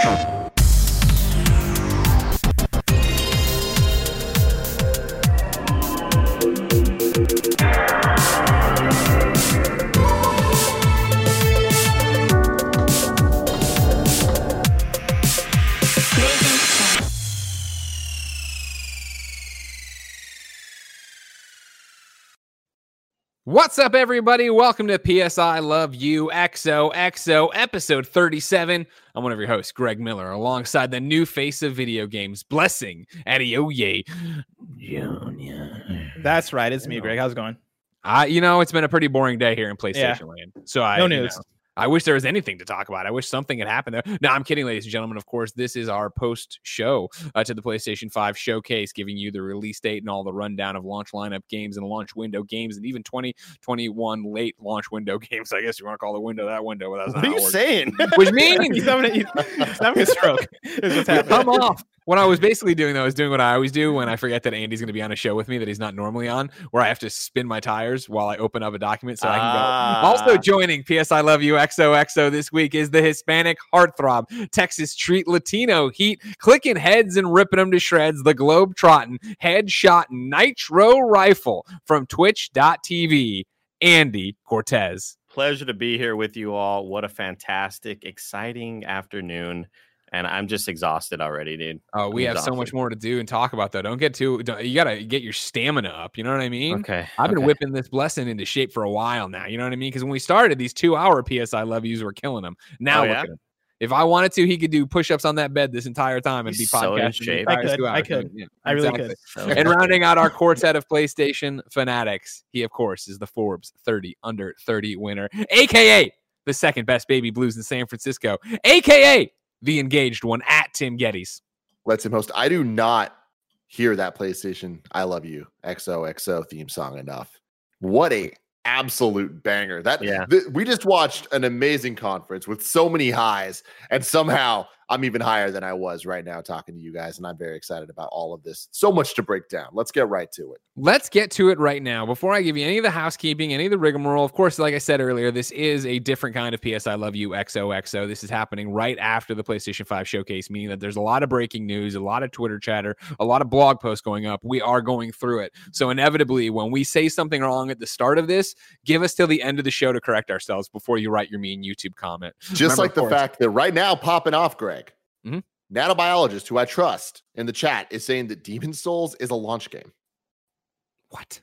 you What's up, everybody? Welcome to PS I Love You XOXO episode 37. I'm one of your hosts, Greg Miller, alongside the new face of video games, Blessing Adeoye Jr. That's right. It's me, Greg. How's it going? I, you know, it's been a pretty boring day here in PlayStation yeah. Land. So I, no news. You know, I wish there was anything to talk about. I wish something had happened there. No, I'm kidding, ladies and gentlemen. Of course, this is our post show uh, to the PlayStation 5 showcase, giving you the release date and all the rundown of launch lineup games and launch window games and even 2021 late launch window games. I guess you want to call the window that window. But that's what are you saying? Which means he's having a, he's having a stroke. Come off what I was basically doing though is doing what I always do when I forget that Andy's going to be on a show with me that he's not normally on, where I have to spin my tires while I open up a document so I can go. Also ah. joining PS I Love You XOXO this week is the Hispanic heartthrob, Texas treat Latino heat, clicking heads and ripping them to shreds, the globe trotting, headshot nitro rifle from Twitch.tv, Andy Cortez. Pleasure to be here with you all. What a fantastic, exciting afternoon and I'm just exhausted already, dude. Oh, we I'm have exhausted. so much more to do and talk about though. Don't get too. Don't, you gotta get your stamina up. You know what I mean? Okay. I've been okay. whipping this blessing into shape for a while now. You know what I mean? Because when we started, these two hour PS I love yous were killing them. Now oh, yeah? If I wanted to, he could do push ups on that bed this entire time and He's be so in podcasting. shape. I could. I could. Yeah, I really exactly. could. So And rounding out our quartet of PlayStation fanatics, he of course is the Forbes 30 under 30 winner, aka the second best baby blues in San Francisco, aka the engaged one at Tim Gettys. Let's him host. I do not hear that PlayStation I Love You XOXO theme song enough. What a absolute banger. That Yeah. th- we just watched an amazing conference with so many highs and somehow I'm even higher than I was right now talking to you guys and I'm very excited about all of this. So much to break down. Let's get right to it. Let's get to it right now. Before I give you any of the housekeeping, any of the rigmarole, of course, like I said earlier, this is a different kind of PS I Love You XOXO. This is happening right after the PlayStation 5 showcase, meaning that there's a lot of breaking news, a lot of Twitter chatter, a lot of blog posts going up. We are going through it. So, inevitably, when we say something wrong at the start of this, give us till the end of the show to correct ourselves before you write your mean YouTube comment. Just Remember, like the course- fact that right now popping off, Greg. Mhm. Nanobiologist, who I trust in the chat, is saying that Demon Souls is a launch game. What?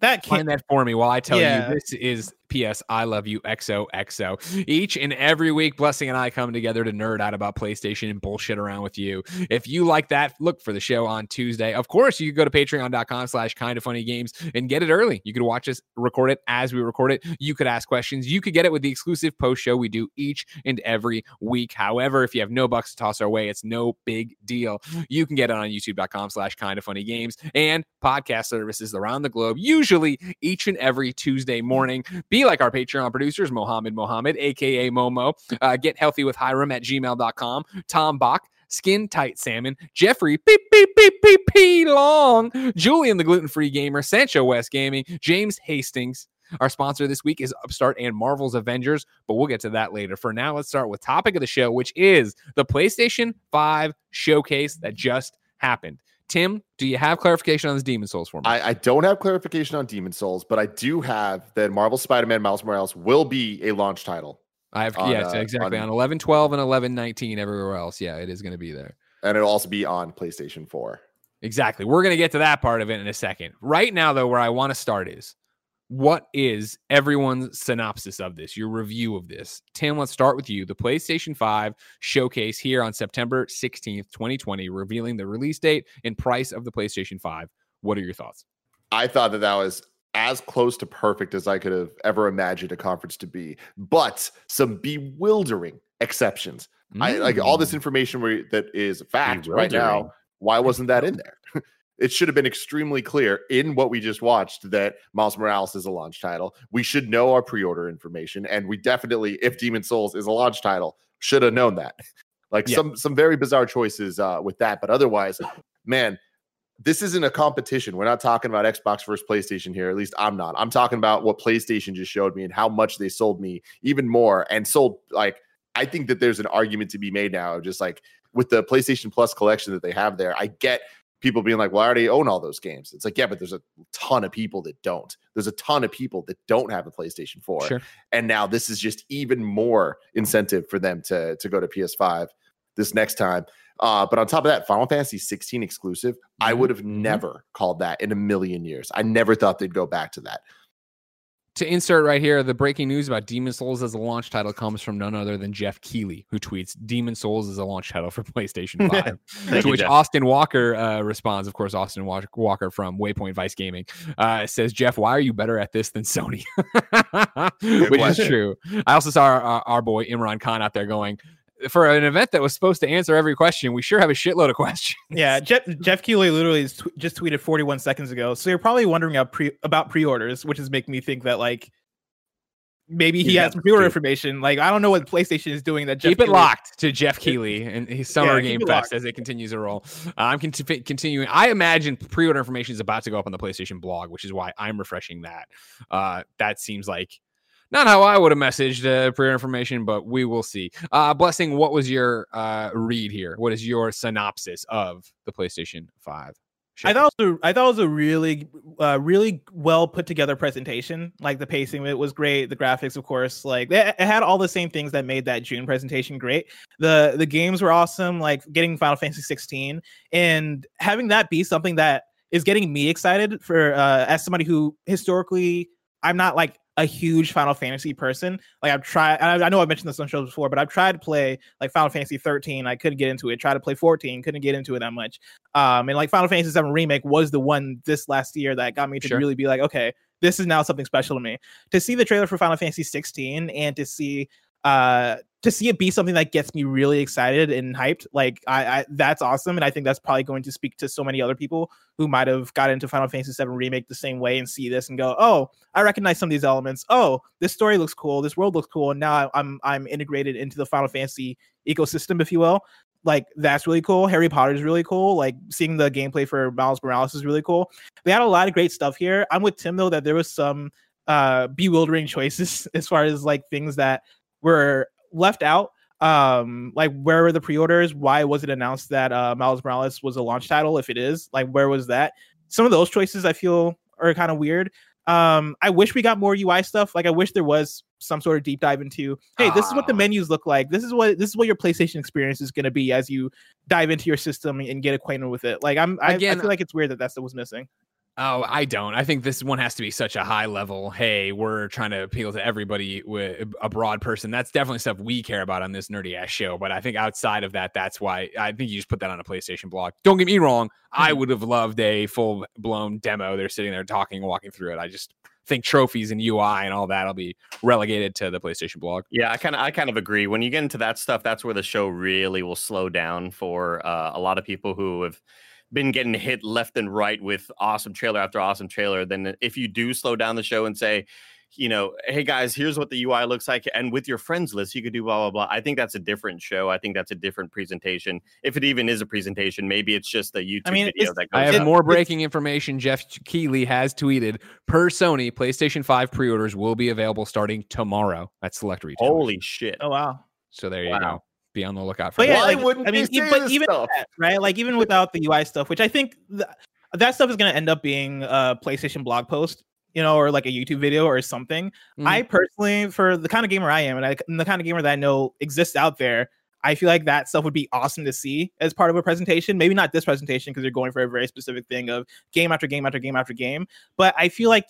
That can't. that for me while I tell Yeah. you this is PS I love you XOXO. Each and every week, Blessing and I come together to nerd out about PlayStation and bullshit around with you. If you like that, look for the show on Tuesday. Of course, you can go to patreon.com slash kind of funny games and get it early. You could watch us record it as we record it. You could ask questions. You could get it with the exclusive post show we do each and every week. However, if you have no bucks to toss our way, it's no big deal. You can get it on youtube.com slash kind of funny games and podcast services around the globe, usually each and every Tuesday morning. Be like our Patreon producers, Mohammed Mohammed, aka Momo. Uh, get healthy with Hyrum at gmail.com, Tom Bock. Skin Tight Salmon, Jeffrey, beep, beep, beep, beep, beep, long, Julian, the gluten free gamer, Sancho West Gaming, James Hastings. Our sponsor this week is Upstart and Marvel's Avengers, but we'll get to that later. For now, let's start with topic of the show, which is the PlayStation 5 showcase that just happened. Tim, do you have clarification on this Demon Souls for me? I, I don't have clarification on Demon Souls, but I do have that Marvel Spider-Man Miles Morales will be a launch title. I have on, yes, uh, exactly on- on 11 12 and 11 19 everywhere else. Yeah, it is going to be there. And it'll also be on PlayStation 4. Exactly. We're going to get to that part of it in a second. Right now though, where I want to start is what is everyone's synopsis of this, your review of this? Tim, let's start with you. The PlayStation 5 showcase here on September 16th, 2020, revealing the release date and price of the PlayStation 5. What are your thoughts? I thought that that was as close to perfect as I could have ever imagined a conference to be, but some bewildering exceptions. I like all this Mm. information where, that is fact right now. Why wasn't that in there? it should have been extremely clear in what we just watched that Miles Morales is a launch title. We should know our pre-order information, and we definitely, if Demon Souls is a launch title, should have known that. Like Yeah. some some very bizarre choices uh, with that, but otherwise, man, this isn't a competition. We're not talking about Xbox versus PlayStation here. At least I'm not. I'm talking about what PlayStation just showed me and how much they sold me even more and sold like I think that there's an argument to be made now, of just like with the PlayStation Plus collection that they have there. I get people being like, "Well, I already own all those games." It's like, yeah, but there's a ton of people that don't. There's a ton of people that don't have a PlayStation 4, Sure. and now this is just even more incentive for them to to go to PS5 this next time. Uh, but on top of that, Final Fantasy 16 exclusive, I Mhm, would have mhm. never called that in a million years. I never thought they'd go back to that. To insert right here, the breaking news about Demon Souls as a launch title comes from none other than Jeff Keighley, who tweets Demon Souls is a launch title for PlayStation 5. To which Jeff. Austin Walker uh, responds, of course, Austin Walker from Waypoint Vice Gaming uh, says, Jeff, why are you better at this than Sony? Which is true. I also saw our, our, our boy Imran Khan out there going, for an event that was supposed to answer every question, we sure have a shitload of questions. Yeah, Jeff Jeff Keighley literally just tweeted 41 seconds ago. So you're probably wondering about pre about pre-orders, which is making me think that like maybe he has pre-order information. Like I don't know what PlayStation is doing that. Jeff Keep it locked to Jeff Keighley and his Summer Yeah, Game Fest as it continues to roll. Uh, I'm conti- continuing. I imagine pre-order information is about to go up on the PlayStation blog, which is why I'm refreshing that. Uh, that seems like not how I would have messaged uh, pre-order information, but we will see. Uh, Blessing, what was your uh, read here? What is your synopsis of the PlayStation Five? I thought it was a, I thought it was a really uh, really well put together presentation. Like the pacing it was great, the graphics, of course, like it it had all the same things that made that June presentation great. the The games were awesome, like getting Final Fantasy 16 and having that be something that is getting me excited for uh, as somebody who historically I'm not like a huge Final Fantasy person. Like I've tried, I, I know I've mentioned this on shows before, but I've tried to play like Final Fantasy 13. I couldn't get into it. Tried to play 14, couldn't get into it that much. Um, and like Final Fantasy 7 remake was the one this last year that got me to Sure. really be like, okay, this is now something special to me. To see the trailer for Final Fantasy 16 and to see uh to see it be something that gets me really excited and hyped, like I, I that's awesome. And I think that's probably going to speak to so many other people who might have got into Final Fantasy 7 remake the same way and see this and go, oh, I recognize some of these elements. Oh, this story looks cool. This world looks cool. And now I'm I'm integrated into the Final Fantasy ecosystem, if you will. Like that's really cool. Harry Potter is really cool. Like seeing the gameplay for Miles Morales is really cool. They had a lot of great stuff here. I'm with Tim though that there was some uh bewildering choices as far as like things that were left out. Um, like where were the pre-orders? Why was it announced that uh Miles Morales was a launch title? If it is, like where was that? Some of those choices I feel are kind of weird. Um, I wish we got more UI stuff. Like I wish there was some sort of deep dive into, hey, this is what the menus look like. This is what this is what your PlayStation experience is going to be as you dive into your system and get acquainted with it. Like I'm, I, Again, I feel like it's weird that that's what was missing. Oh, I don't. I think this one has to be such a high level. Hey, we're trying to appeal to everybody with a broad person. That's definitely stuff we care about on this nerdy ass show. But I think outside of that, that's why I think you just put that on a PlayStation blog. Don't get me wrong. I would have loved a full blown demo. They're sitting there talking, and walking through it. I just think trophies and UI and all that'll be relegated to the PlayStation blog. Yeah, I kind of I kind of agree. When you get into that stuff, that's where the show really will slow down for uh, a lot of people who have been getting hit left and right with awesome trailer after awesome trailer. Then if you do slow down the show and say, you know, hey guys, here's what the UI looks like, and with your friends list, you could do blah blah blah. I think that's a different show. I think that's a different presentation. If it even is a presentation, maybe it's just a YouTube I mean, video that goes. I have up. more breaking information. Jeff Keighley has tweeted per Sony, PlayStation 5 pre orders will be available starting tomorrow at select retailers. Holy shit! Oh wow. So there you go. Be on the lookout for But that. yeah, Why like, wouldn't I mean, e- say but this even stuff? that, right? Like even without the UI stuff, which I think th- that stuff is going to end up being a PlayStation blog post, you know, or like a YouTube video or something. Mhm. I personally, for the kind of gamer I am, and, I, and the kind of gamer that I know exists out there, I feel like that stuff would be awesome to see as part of a presentation. Maybe not this presentation because you're going for a very specific thing of game after game after game after game. But I feel like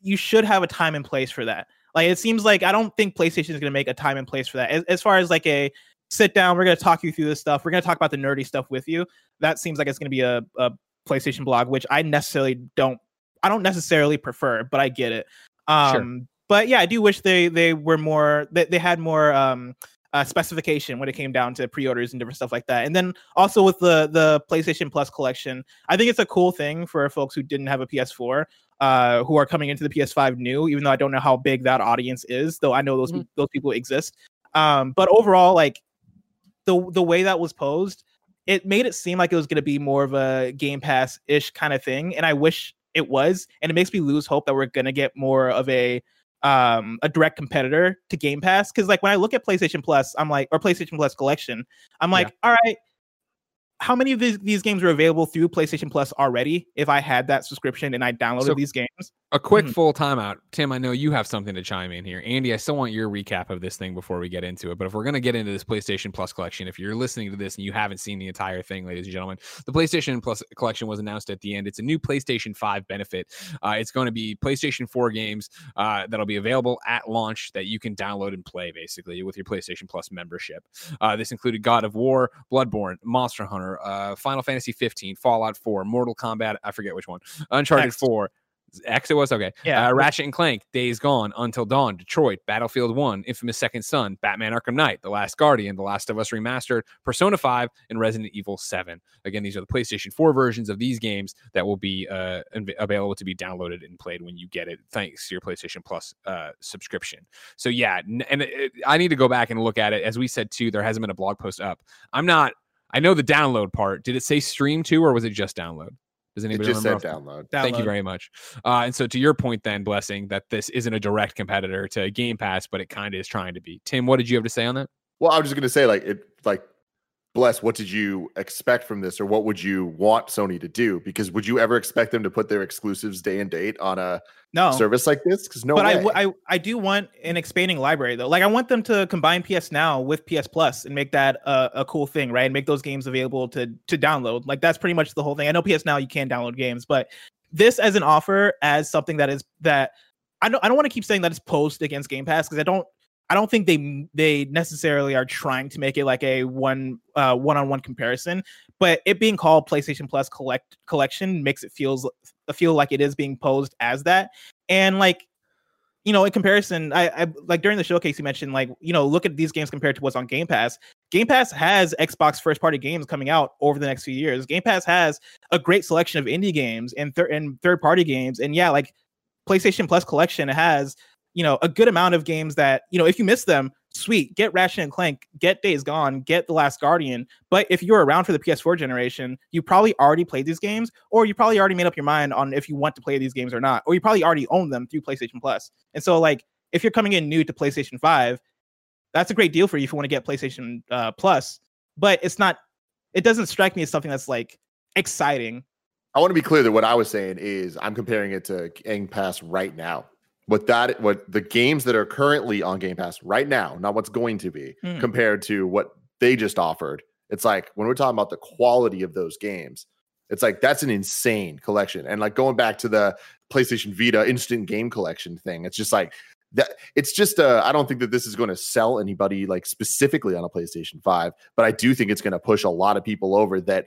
you should have a time and place for that. Like it seems like I don't think PlayStation is going to make a time and place for that. As, as far as like a sit down, we're going to talk you through this stuff. We're going to talk about the nerdy stuff with you. That seems like it's going to be a, a PlayStation blog, which I necessarily don't. I don't necessarily prefer, but I get it. Um, But yeah, I do wish they they were more. They, they had more um, uh, specification when it came down to pre-orders and different stuff like that. And then also with the the PlayStation Plus collection, I think it's a cool thing for folks who didn't have a PS4 uh, who are coming into the PS5 new, even though I don't know how big that audience is, though I know those Mhm. those people exist. Um, but overall, like the the way that was posed, it made it seem like it was going to be more of a Game Pass ish kind of thing, and I wish it was. And it makes me lose hope that we're going to get more of a um a direct competitor to Game Pass because like when I look at PlayStation Plus, I'm like or PlayStation Plus collection, I'm like, all right, how many of these, these games are available through PlayStation Plus already if I had that subscription and I downloaded So- these games? A quick Mhm. full timeout. Tim, I know you have something to chime in here. Andy, I still want your recap of this thing before we get into it. But if we're going to get into this PlayStation Plus collection, if you're listening to this and you haven't seen the entire thing, ladies and gentlemen, the PlayStation Plus collection was announced at the end. It's a new PlayStation 5 benefit. Uh, it's going to be PlayStation 4 games uh, that'll be available at launch that you can download and play basically with your PlayStation Plus membership. Uh, this included God of War, Bloodborne, Monster Hunter, uh, Final Fantasy 15, Fallout 4, Mortal Kombat, I forget which one, Uncharted X. 4. X it was okay. Yeah. Uh, Ratchet and Clank, Days Gone, Until Dawn, Detroit, Battlefield 1, Infamous Second Son, Batman Arkham Knight, The Last Guardian, The Last of Us Remastered, Persona 5, and Resident Evil 7. Again, these are the PlayStation 4 versions of these games that will be uh, av- available to be downloaded and played when you get it, thanks to your PlayStation Plus uh, subscription. So, yeah, and it, I need to go back and look at it. As we said, too, there hasn't been a blog post up. I'm not, I know the download part. Did it say stream too, or was it just download? Does It anybody just remember? said download. Thank you very much. Uh, and so, to your point, then, blessing that this isn't a direct competitor to Game Pass, but it kind of is trying to be. Tim, what did you have to say on that? Well, I was just gonna say, like it, like bless. What did you expect from this, or what would you want Sony to do? Because would you ever expect them to put their exclusives day and date on a No. service like this? Because no but I, I I do want an expanding library though. Like I want them to combine PS Now with PS Plus and make that a, a cool thing, right? And make those games available to to download. Like that's pretty much the whole thing. I know PS Now you can download games, but this as an offer as something that is that I don't I don't want to keep saying that it's post against Game Pass because I don't I don't think they they necessarily are trying to make it like a one uh one on one comparison, but it being called PlayStation Plus collect collection makes it feels feel like it is being posed as that. And like you know, in comparison, I, I like during the showcase you mentioned like you know look at these games compared to what's on Game Pass. Game Pass has Xbox first party games coming out over the next few years. Game Pass has a great selection of indie games and third and third party games. And yeah, like PlayStation Plus collection has you know a good amount of games that you know if you miss them, sweet, get Ratchet and Clank, get Days Gone, get The Last Guardian. But if you're around for the PS4 generation, you probably already played these games, or you probably already made up your mind on if you want to play these games or not, or you probably already own them through PlayStation Plus. And so, like, if you're coming in new to PlayStation 5, that's a great deal for you if you want to get PlayStation uh, Plus. But it's not, it doesn't strike me as something that's like exciting. I want to be clear that what I was saying is I'm comparing it to Game Pass right now. What that what the games that are currently on Game Pass right now, not what's going to be, Hmm. compared to what they just offered. It's like when we're talking about the quality of those games, it's like that's an insane collection. And like going back to the PlayStation Vita instant game collection thing, it's just like that it's just uh I don't think that this is going to sell anybody like specifically on a PlayStation 5, but I do think it's going to push a lot of people over that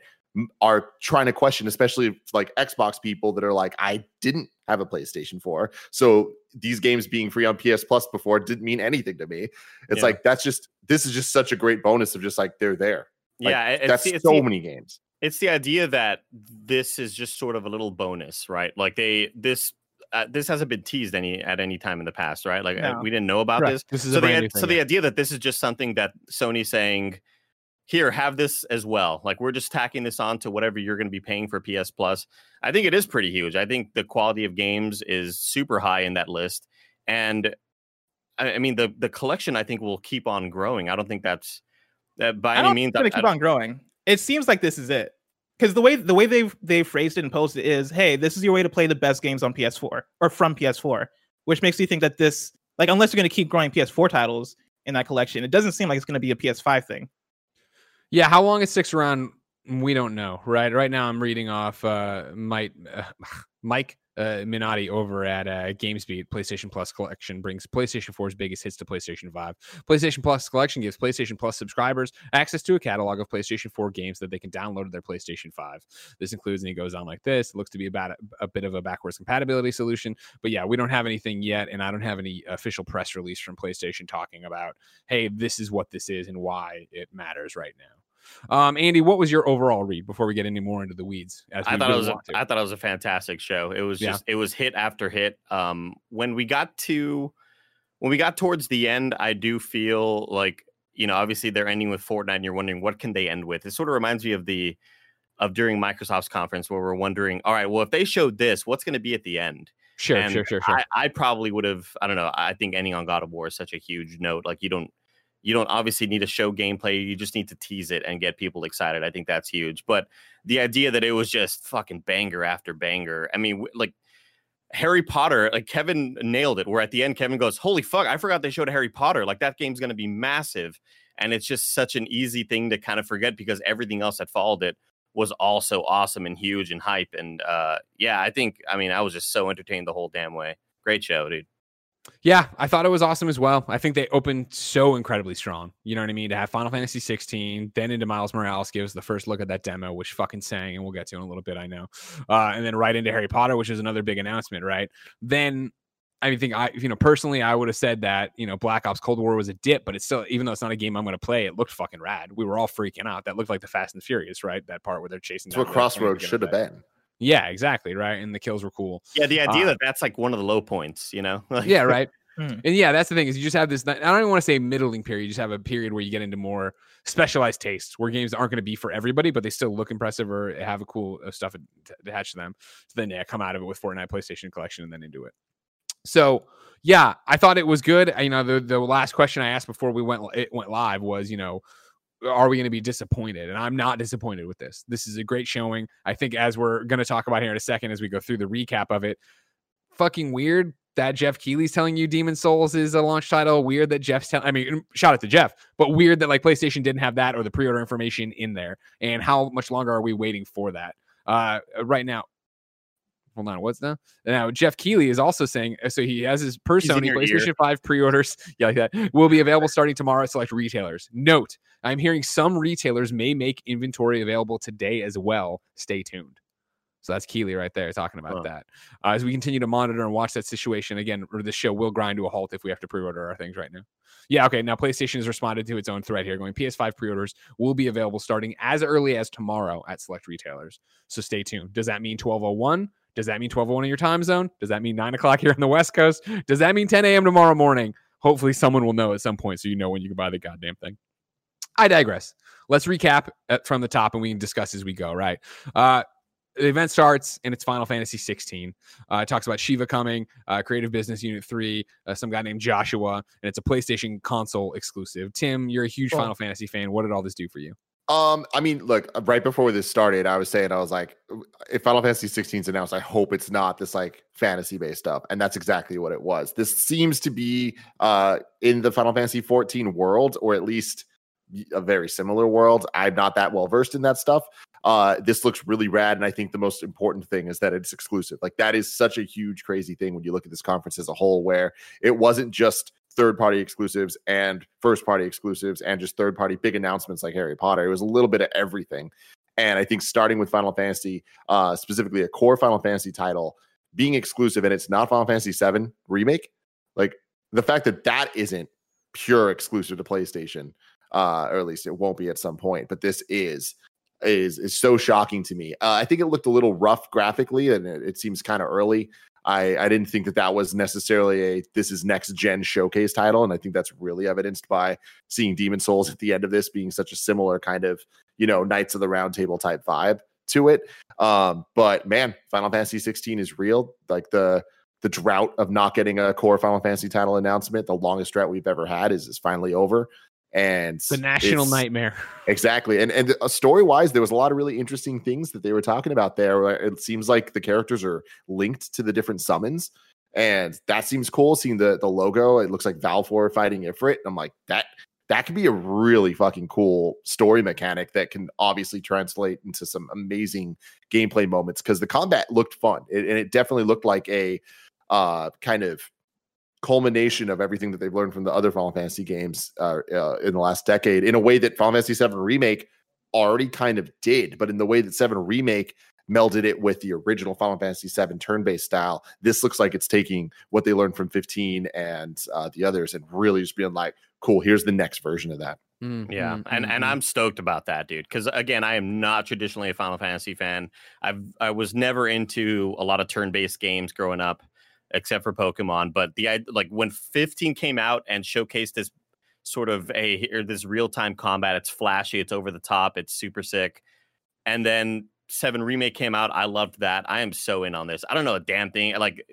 are trying to question, especially like Xbox people that are like, I didn't have a PlayStation 4. So these games being free on PS Plus before didn't mean anything to me. It's Yeah. like that's just this is just such a great bonus of just like they're there. Like, yeah, it- that's it's, it's so the, many games. it's the idea that this is just sort of a little bonus, right? Like they this uh, this hasn't been teased any at any time in the past, right? Like uh, No. we didn't know about Correct. this. This is so the new so thing, the idea that this is just something that Sony's saying, here, have this as well. Like we're just tacking this on to whatever you're going to be paying for PS Plus. I think it is pretty huge. I think the quality of games is super high in that list, and I, I mean the the collection I think will keep on growing. I don't think that's uh, by any means. it's gonna keep on growing. It seems like this is it. Because the way the way they've they phrased it and posted it is, hey, this is your way to play the best games on PS4 or from PS4, which makes me think that this, like, unless you're going to keep growing PS4 titles in that collection, it doesn't seem like it's going to be a PS5 thing. Yeah, how long it sticks around, we don't know. Right, right now I'm reading off uh, Mike uh, Mike uh, Minotti over at uh, GamesBeat. PlayStation Plus collection brings PlayStation 4's biggest hits to PlayStation 5. PlayStation Plus collection gives PlayStation Plus subscribers access to a catalog of PlayStation 4 games that they can download to their PlayStation 5. This includes, and he goes on like this. It looks to be about a, a bit of a backwards compatibility solution, but yeah, we don't have anything yet, and I don't have any official press release from PlayStation talking about, hey, this is what this is and why it matters right now. Um, Andy, what was your overall read before we get any more into the weeds? As I thought it was a? I thought it was a fantastic show. It was Yeah. just it was hit after hit. Um when we got to when we got towards the end, I do feel like you know, obviously they're ending with Fortnite and you're wondering what can they end with. It sort of reminds me of the of during Microsoft's conference where we're wondering, all right, well if they showed this, what's going to be at the end? Sure, And sure, sure, sure. I, I probably would have. I don't know. I think ending on God of War is such a huge note. Like you don't, you don't obviously need to show gameplay. You just need to tease it and get people excited. I think that's huge. But the idea that it was just fucking banger after banger. I mean, like Harry Potter, like Kevin nailed it. Where at the end, Kevin goes, "Holy fuck! I forgot they showed Harry Potter. Like that game's going to be massive." And it's just such an easy thing to kind of forget because everything else that followed it was also awesome and huge and hype. And uh, yeah, I think I mean I was just so entertained the whole damn way. Great show, dude. Yeah, I thought it was awesome as well. I think they opened so incredibly strong. You know what I mean? To have Final Fantasy 16, then into Miles Morales gives the first look at that demo, which fucking sang, and we'll get to in a little bit, I know. Uh, and then right into Harry Potter, which is another big announcement, right? Then I mean, think I, you know, personally, I would have said that, you know, Black Ops Cold War was a dip, but it's still, even though it's not a game I'm going to play, it looked fucking rad. We were all freaking out. That looked like the Fast and Furious, right? That part where they're chasing. That's what down the plane to Crossroads should have been. Yeah, exactly, right. And the kills were cool. Yeah, the idea Uh, that that's like one of the low points, you know? Like, Yeah, right. Hmm. And yeah, that's the thing is you just have this. I don't even want to say middling period. You just have a period where you get into more specialized tastes, where games aren't going to be for everybody, but they still look impressive or have a cool uh, stuff attached to them. So then yeah, come out of it with Fortnite, PlayStation Collection, and then into it. So yeah, I thought it was good. I- You know, the the last question I asked before we went it went live was, you know, are we going to be disappointed? And I'm not disappointed with this. This is a great showing. I think as we're going to talk about here in a second as we go through the recap of it, fucking weird that Jeff Keighley's telling you Demon Souls is a launch title. Weird that Jeff's telling. I mean, shout out to Jeff, but weird that like PlayStation didn't have that or the pre-order information in there. And how much longer are we waiting for that? Uh, right now. Hold on, what's now? Now Jeff Keighley is also saying uh, so he has his per Sony your ear. PlayStation 5 pre-orders, yeah, like that will be available starting tomorrow at select retailers. Note, I'm hearing some retailers may make inventory available today as well. Stay tuned. So that's Keighley right there talking about that. Uh, as we continue to monitor and watch that situation again, or the show will grind to a halt if we have to pre-order our things right now. Yeah, okay. Now PlayStation has responded to its own thread here, going PS5 pre-orders will be available starting as early as tomorrow at select retailers. So stay tuned. Does that mean 1201? Does that mean 1201 in your time zone? Does that mean nine o'clock here on the West Coast? Does that mean 10 a.m. tomorrow morning? Hopefully, someone will know at some point so you know when you can buy the goddamn thing. I digress. Let's recap uh, from the top and we can discuss as we go, right? Uh, the event starts and it's Final Fantasy 16. Uh, it talks about Shiva coming, uh, Creative Business Unit 3, uh, some guy named Joshua, and it's a PlayStation console exclusive. Tim, you're a huge. Final Fantasy fan. What did all this do for you? Um, I mean, look, uh, right before this started, I was saying I was like, if Final Fantasy 16 is announced, I hope it's not this like fantasy based stuff, and that's exactly what it was. This seems to be uh in the Final Fantasy 14 world, or at least a very similar world. I'm not that well versed in that stuff. Uh, this looks really rad, and I think the most important thing is that it's exclusive. Like that is such a huge, crazy thing when you look at this conference as a whole, where it wasn't just third party exclusives and first party exclusives and just third party big announcements like Harry Potter. It was a little bit of everything. And I think starting with Final Fantasy, uh, specifically a core Final Fantasy title, being exclusive and it's not Final Fantasy 7 remake, like the fact that that isn't pure exclusive to PlayStation, uh, or at least it won't be at some point, but this is is is so shocking to me. Uh, I think it looked a little rough graphically, and it, it seems kind of early. I, I didn't think that that was necessarily a this is next gen showcase title, and I think that's really evidenced by seeing Demon Souls at the end of this being such a similar kind of you know Knights of the Round Table type vibe to it. Um, but man, Final Fantasy 16 is real. Like the the drought of not getting a core Final Fantasy title announcement, the longest drought we've ever had, is is finally over. And The national nightmare. Exactly. And and uh, story wise, there was a lot of really interesting things that they were talking about there. It seems like the characters are linked to the different summons. And that seems cool. Seeing the the logo, it looks like Valefor fighting Ifrit. I'm like, that that could be a really fucking cool story mechanic that can obviously translate into some amazing gameplay moments because the combat looked fun. It, and it definitely looked like a uh kind of culmination of everything that they've learned from the other Final Fantasy games uh, uh, in the last decade in a way that Final Fantasy VII Remake already kind of did, but in the way that 7 Remake melded it with the original Final Fantasy VII turn-based style, this looks like it's taking what they learned from 15 and uh, the others and really just being like, cool, here's the next version of that. Mm, Yeah, mm, and and mm. I'm stoked about that, dude. Because again, I am not traditionally a Final Fantasy fan. I've I was never into a lot of turn-based games growing up, except for Pokemon. But the like when 15 came out and showcased this sort of a here this real-time combat, it's flashy, it's over the top, it's super sick, and then Seven remake came out. I loved that. I am so in on this. I don't know a damn thing. Like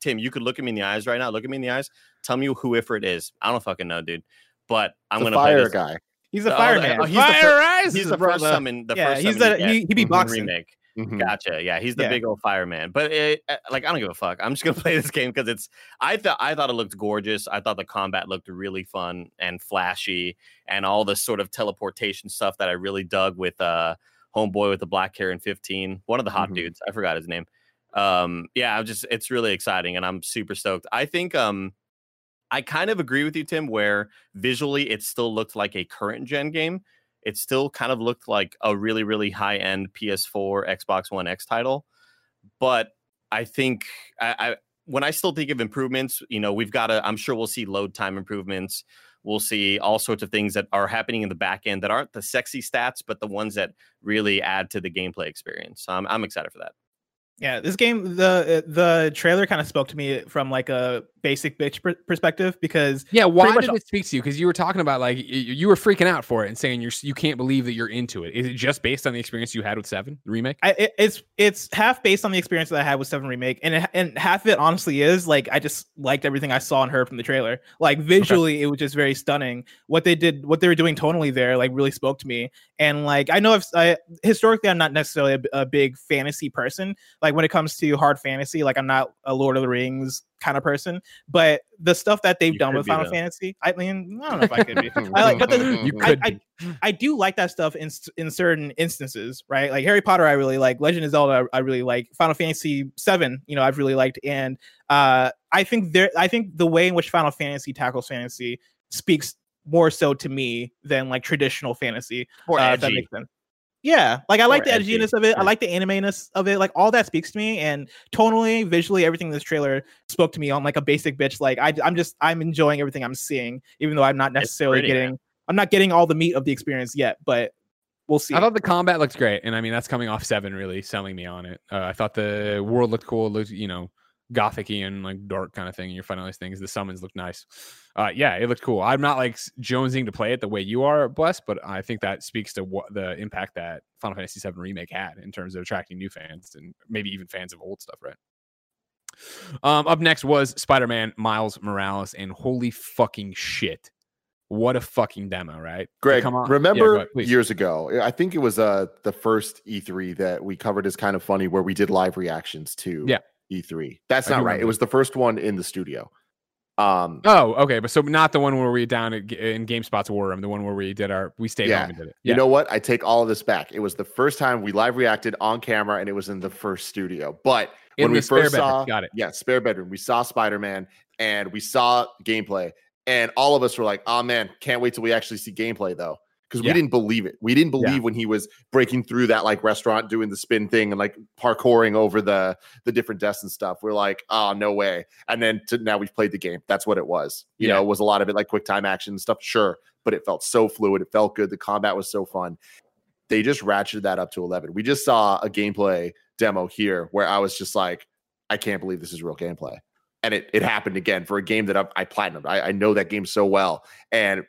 Tim, you could look at me in the eyes right now. Look at me in the eyes. Tell me who Ifrit is. I don't fucking know, dude. But I'm the gonna play fire this. guy. He's a fireman. oh, he's the Fire fir- rises, He's the first brother. summon. The yeah, first he's summon the he, he be boxing. remake. Mhm. Gotcha. Yeah, he's the Yeah. big old fireman. But it, uh, like, I don't give a fuck. I'm just gonna play this game because it's. I thought I thought it looked gorgeous. I thought the combat looked really fun and flashy, and all the sort of teleportation stuff that I really dug with uh homeboy with the black hair in 15. One of the hot Mhm. dudes. I forgot his name. Um, yeah, I'm just. It's really exciting, and I'm super stoked. I think. Um, I kind of agree with you, Tim. Where visually it still looked like a current gen game it still kind of looked like a really really high end ps4 xbox one x title but i think I, I when i still think of improvements you know we've got to i'm sure we'll see load time improvements we'll see all sorts of things that are happening in the back end that aren't the sexy stats but the ones that really add to the gameplay experience. So i'm, I'm excited for that Yeah, this game the the trailer kind of spoke to me from like a basic bitch per- perspective because Yeah, why did all- it speak to you? Because you were talking about like you were freaking out for it and saying you're you can't believe that you're into it. Is it just based on the experience you had with Seven the remake? I, it, it's it's half based on the experience that I had with Seven Remake, and it, and half of it honestly is like I just liked everything I saw and heard from the trailer. Like visually, it was just very stunning. What they did, what they were doing tonally there, like really spoke to me. And like I know I've I, historically I'm not necessarily a, a big fantasy person. Like when it comes to hard fantasy, like I'm not a Lord of the Rings kind of person. But the stuff that they've You done with Final though. Fantasy, I mean, I don't know if I could be. I like, but the, You I, could. I, I do like that stuff in in certain instances, right? Like Harry Potter, I really like. Legend of Zelda, I, I really like. Final Fantasy Seven, you know, I've really liked. And uh, I think there, I think the way in which Final Fantasy tackles fantasy speaks more so to me than like traditional fantasy. or uh, if that makes sense. Yeah, like I like the edgy, edginess of it. I like the animeness of it. Like all that speaks to me, and tonally, visually, everything in this trailer spoke to me on like a basic bitch. Like I, I'm just, I'm enjoying everything I'm seeing, even though I'm not necessarily pretty, man. getting, I'm not getting all the meat of the experience yet. But we'll see. I thought the combat looks great, and I mean that's coming off Seven really selling me on it. Uh, I thought the world looked cool, looked you know gothicy and like dark kind of thing. And you're fighting all these things. The summons look nice. Uh, yeah, it looked cool. I'm not like jonesing to play it the way you are, blessed, but I think that speaks to what the impact that Final Fantasy VII remake had in terms of attracting new fans and maybe even fans of old stuff, right? Um, up next was Spider-Man Miles Morales, and holy fucking shit. What a fucking demo, right? Greg, come on- Yeah, remember ahead, years ago? I think it was uh the first E3 that we covered is kind of funny, where we did live reactions to Yeah. E3. That's I not right. remember It was the first one in the studio. Um, Oh, okay, but so not the one where we down at, in GameSpot's War Room, the one where we did our we stayed Yeah. home and did it. You know what? I take all of this back. It was the first time we live reacted on camera, and it was in the first studio. But in when we first bedroom. saw, got it. yeah, spare bedroom, we saw Spider Man, and we saw gameplay, and all of us were like, "Oh man, can't wait till we actually see gameplay, though." Because Yeah. we didn't believe it. We didn't Yeah. believe when he was breaking through that like restaurant, doing the spin thing, and like parkouring over the the different desks and stuff. We're like, "Oh no way!" And then to now we've played the game. That's what it was. You Yeah. know, it was a lot of it like quick time action and stuff, sure, but it felt so fluid. It felt good. The combat was so fun. They just ratcheted that up to 11. We just saw a gameplay demo here where I was just like, I can't believe this is real gameplay. And it, it happened again for a game that I've, I platinumed. I, I know that game so well. And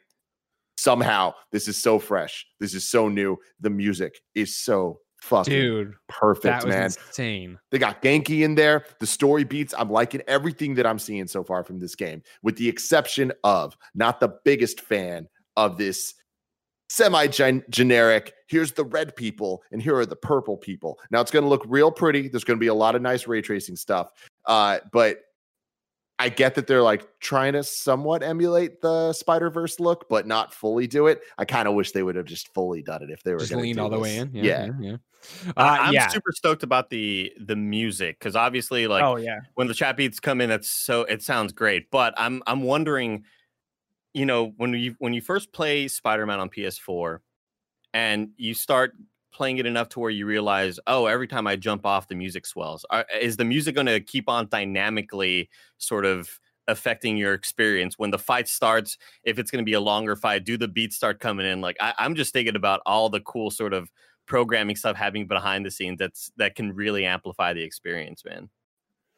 somehow this is so fresh. This is so new. The music is so fucking Dude, perfect, that was man. insane. They got Ganke in there. The story beats. I'm liking everything that I'm seeing so far from this game, with the exception of not the biggest fan of this semi generic. Here's the red people, and here are the purple people. Now it's going to look real pretty. There's going to be a lot of nice ray tracing stuff, uh, but I get that they're like trying to somewhat emulate the Spider Verse look, but not fully do it. I kind of wish they would have just fully done it if they were Just gonna leaned do all the way in. Yeah, yeah. yeah. yeah. I- Uh, i'm yeah. super stoked about the the music because obviously like oh yeah, when the chat beats come in that's so it sounds great but i'm i'm wondering you know when you when you first play spider-man on ps4 and you start playing it enough to where you realize oh every time i jump off the music swells. Are, is the music going to keep on dynamically sort of affecting your experience? When the fight starts if it's going to be a longer fight do the beats start coming in? Like I, i'm just thinking about all the cool sort of programming stuff happening behind the scenes that's that can really amplify the experience man.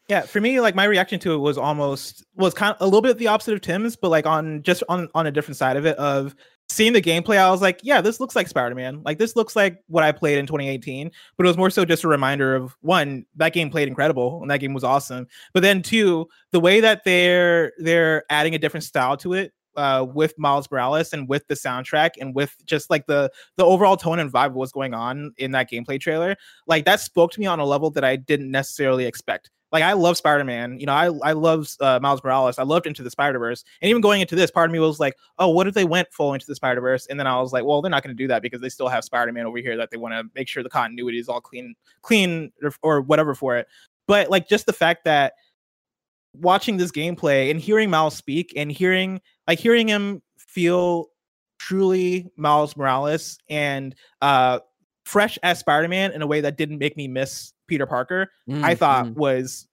Yeah. For me, like my reaction to it was almost was kind of a little bit the opposite of Tim's, but like on just on on a different side of it of seeing the gameplay, I was like, yeah, this looks like Spider Man. Like this looks like what I played in 2018. But it was more so just a reminder of one, that game played incredible and that game was awesome. But then two, the way that they're they're adding a different style to it uh, with Miles Morales and with the soundtrack and with just like the the overall tone and vibe of what's going on in that gameplay trailer, like that spoke to me on a level that I didn't necessarily expect. Like I love Spider Man, you know, I I love uh, Miles Morales, I loved Into the Spider Verse, and even going into this, part of me was like, oh, what if they went full into the Spider Verse? And then I was like, well, they're not going to do that because they still have Spider Man over here that they want to make sure the continuity is all clean, clean or, or whatever for it. But like just the fact that watching this gameplay and hearing Miles speak and hearing like hearing him feel truly Miles Morales and uh fresh as Spider-Man in a way that didn't make me miss Peter Parker, mm, I thought mm. was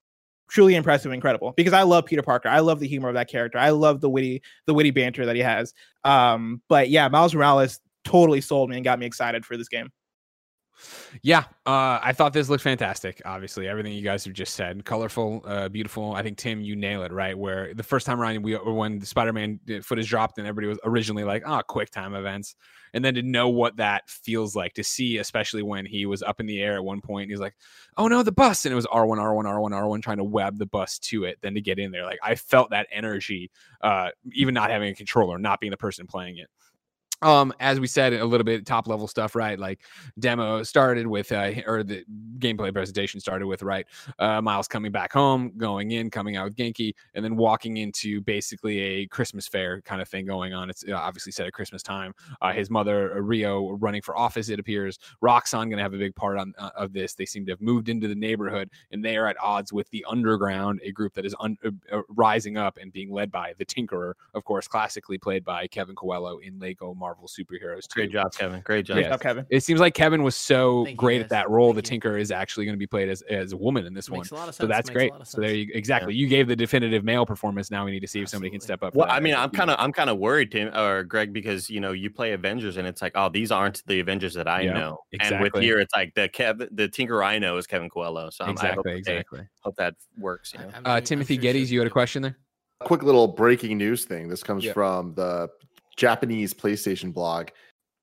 truly impressive and incredible because I love Peter Parker. I love the humor of that character. I love the witty the witty banter that he has. Um but yeah, Miles Morales totally sold me and got me excited for this game. Yeah, uh, I thought this looked fantastic. Obviously, everything you guys have just said, colorful, uh, beautiful. I think Tim, you nail it right. Where the first time around, we when the Spider-Man footage dropped, and everybody was originally like, "Ah, oh, quick time events," and then to know what that feels like to see, especially when he was up in the air at one point, he's like, "Oh no, the bus!" and it was R one, R one, R one, R one, trying to web the bus to it, then to get in there. Like I felt that energy, uh, even not having a controller, not being the person playing it um as we said a little bit top level stuff right? Like demo started with uh or the gameplay presentation started with right? Uh miles coming back home going in coming out with ganke and then walking into basically a christmas fair kind of thing going on. It's uh, obviously set at christmas time. Uh, his mother uh, rio running for office it appears. Roxxon gonna have a big part on uh, of this. They seem to have moved into the neighborhood and they are at odds with the underground a group that is un- uh, rising up and being led by the tinkerer of course classically played by kevin coello in lego Marvel superheroes. Too. Great job, Kevin. Great job, Great job Kevin. It seems like Kevin was so Thank great at that role. Thank the Tinker you. is actually going to be played as, as a woman in this Makes one. So that's great. So there you exactly. Yeah. You gave the definitive male performance. Now we need to see if somebody can step up. Well, I mean, I'm kind of I'm kind of worried, Tim or Greg, because you know you play Avengers and it's like, oh, these aren't the Avengers that I know. Exactly. And with here, it's like the Kev, the Tinker I know is Kevin Coello. So I'm, exactly, I hope exactly. They, hope that works. You know? uh, Timothy Gettys, you had a question there. Quick little breaking news thing. This comes yep. from the Japanese PlayStation blog.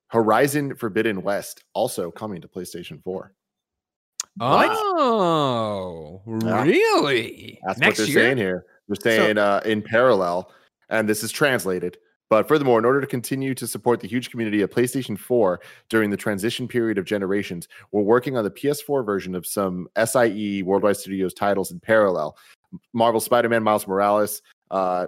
Horizon Forbidden West also coming to PlayStation 4. Oh, yeah. really? That's Next what they're year? saying here. They're saying so, uh, in parallel, and this is translated. But furthermore, in order to continue to support the huge community of PlayStation 4 during the transition period of generations, we're working on the PS4 version of some SIE Worldwide Studios titles in parallel. Marvel Spider-Man, Miles Morales, uh,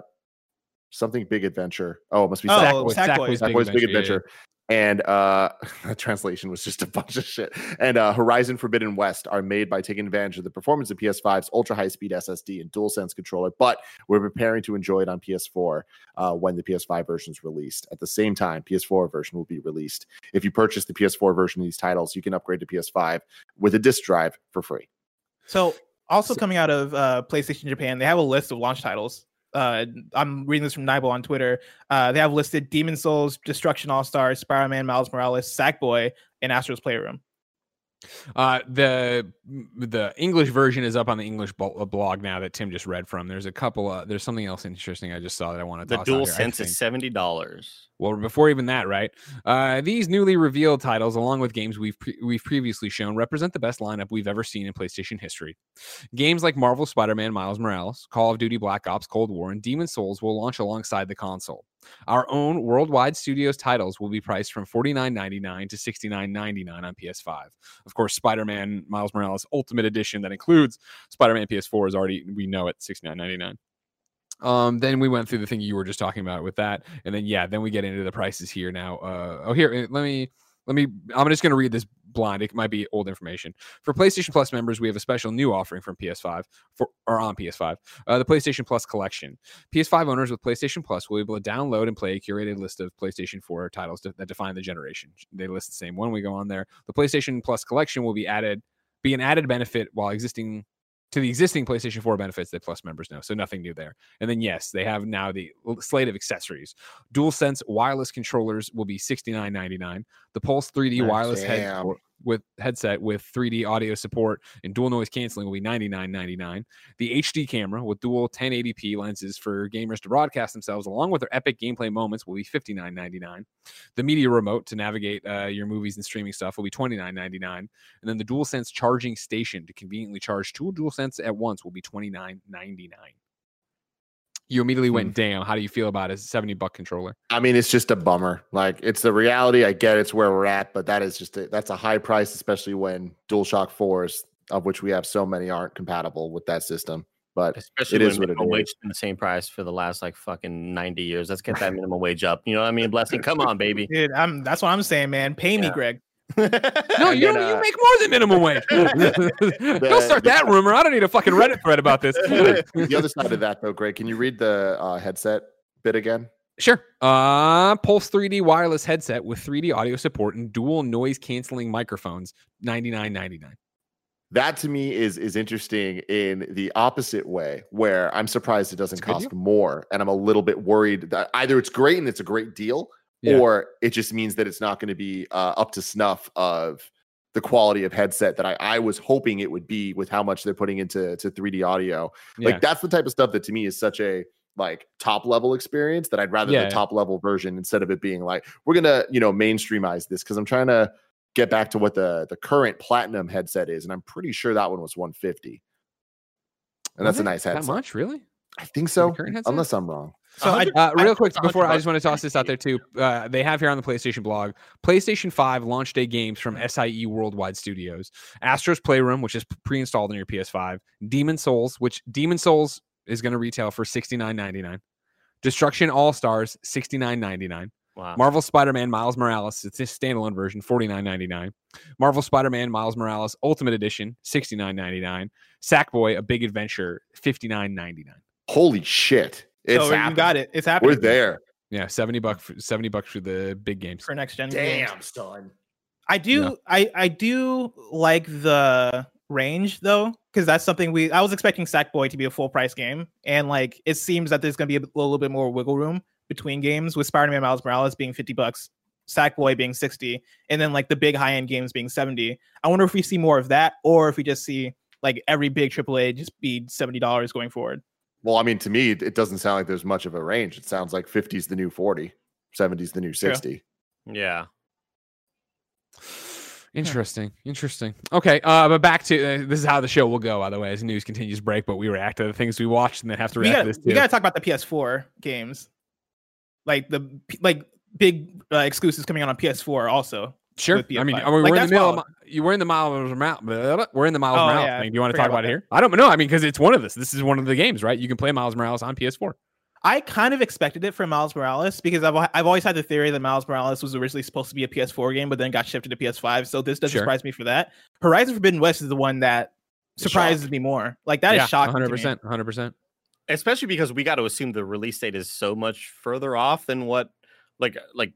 something Big Adventure. Oh, it must be oh, Sackboy. Sackboy's, Sackboy's Big, Big Adventure. Yeah and uh the translation was just a bunch of shit and uh horizon forbidden west are made by taking advantage of the performance of ps5's ultra high speed ssd and DualSense controller but we're preparing to enjoy it on ps4 uh, when the ps5 version is released at the same time ps4 version will be released if you purchase the ps4 version of these titles you can upgrade to ps5 with a disk drive for free so also so, coming out of uh, playstation japan they have a list of launch titles uh, I'm reading this from Nibel on Twitter. Uh, they have listed Demon Souls, Destruction All Stars, Spider Man, Miles Morales, Sackboy, and Astro's Playroom. Uh, the the English version is up on the English uh, blog now that Tim just read from. There's a couple. Of, there's something else interesting I just saw that I want to. The Dual Sense is seventy dollars. Well, before even that, right? Uh, these newly revealed titles, along with games we've pre- we've previously shown, represent the best lineup we've ever seen in PlayStation history. Games like Marvel Spider-Man, Miles Morales, Call of Duty Black Ops Cold War, and Demon Souls will launch alongside the console. Our own worldwide studios titles will be priced from $49.99 to $69.99 on PS5. Of course, Spider-Man Miles Morales Ultimate Edition that includes Spider-Man PS4 is already we know at $69.99. Um, then we went through the thing you were just talking about with that, and then yeah, then we get into the prices here now. Uh, oh, here, eh, let me let me. I'm just going to read this blind. It might be old information. For PlayStation Plus members, we have a special new offering from PS5 for or on PS5, uh, the PlayStation Plus collection. PS5 owners with PlayStation Plus will be able to download and play a curated list of PlayStation 4 titles that define the generation. They list the same one we go on there. The PlayStation Plus collection will be added, be an added benefit while existing to the existing PlayStation 4 benefits that Plus members know. So nothing new there. And then yes, they have now the slate of accessories. DualSense wireless controllers will be $69.99. The Pulse 3D wireless head with headset with 3D audio support and dual noise canceling will be $99.99. The HD camera with dual 1080p lenses for gamers to broadcast themselves along with their epic gameplay moments will be $59.99. The media remote to navigate uh, your movies and streaming stuff will be $29.99. And then the DualSense charging station to conveniently charge two DualSense at once will be $29.99 you immediately went, Hmm. damn, how do you feel about a 70 buck controller? I mean, it's just a bummer. Like it's the reality. I get it's where we're at, but that is just a, that's a high price, especially when DualShock fours, of which we have so many, aren't compatible with that system. But Especially It when is what it minimum wage is. been the same price for the last like fucking 90 years. Let's get that minimum wage up. You know what I mean? Blessing. Come on, baby. Dude, I'm that's what I'm saying, man. Pay me, Greg. No, And you then, don't, you uh, make more than minimum wage. don't start that rumor. I don't need a fucking Reddit thread about this. the other side of that, though, Greg, can you read the uh, headset bit again? Sure. Uh, Pulse 3D wireless headset with 3D audio support and dual noise canceling microphones, 99.99. That to me is is interesting in the opposite way, where I'm surprised it doesn't It's a good cost more, and I'm a little bit worried that either it's great and it's a great deal, Yeah. or it just means that it's not going to be uh, up to snuff of the quality of headset that I, I was hoping it would be with how much they're putting into to 3D audio. Yeah. Like that's the type of stuff that to me is such a like top level experience that I'd rather Yeah. the top level version instead of it being like we're gonna you know mainstreamize this because I'm trying to get back to what the the current platinum headset is, and I'm pretty sure that one was 150. And Was that's a nice That headset. much, really? I think so, unless I'm wrong. So I, Uh, real quick it's a hundred before I just want to toss this out there too. Uh, they have here on the PlayStation blog PlayStation 5 launch day games from SIE Worldwide Studios, Astro's Playroom, which is pre-installed on your PS5, Demon's Souls, which Demon's Souls is going to retail for $69.99, Destruction All Stars $69.99, Wow. Marvel Spider-Man Miles Morales, it's a standalone version, $49.99. Marvel Spider-Man Miles Morales Ultimate Edition, $69.99. Sackboy, A Big Adventure, $59.99. Holy shit! It's so you happening. got it. It's happening. We're there. Yeah, 70 bucks 70 bucks for the big games. for next gen. games. Damn, son. I do I I do like the range though because that's something we I was expecting Sackboy to be a full price game and like it seems that there's going to be a little bit more wiggle room between games with Spider-Man Miles Morales being 50 bucks, Sackboy being 60 and then like the big high-end games being 70. I wonder if we see more of that or if we just see like every big AAA just be $70 going forward. Well, I mean, to me, it doesn't sound like there's much of a range. It sounds like 50's the new 40, 70's the new 60. Yeah. Interesting. Interesting. Okay. Uh, but back to uh, this is how the show will go, by the way, as news continues to break, but we react to the things we watched and then have to react got to this we got to talk about the PS4 games. Like the like big uh, exclusives coming out on PS4 also. Sure. I mean, PS5. I mean, Like, we're in the that's middle wild. of Mi- you were in the Miles Morales. Uh, we're in the Miles Oh, Morales yeah, thing. Do you want to talk about about it here? I don't know. I mean, because it's one of this. This is one of the games, right? You can play Miles Morales on PS4. I kind of expected it for Miles Morales because I've I've always had the theory that Miles Morales was originally supposed to be a PS4 game, but then got shifted to PS5. So this doesn't Sure. surprise me for that. Horizon Forbidden West is the one that surprises shocking. me more. Like that is yeah, shocking. Hundred percent. 100. percent Especially because we got to assume the release date is so much further off than what, like, like.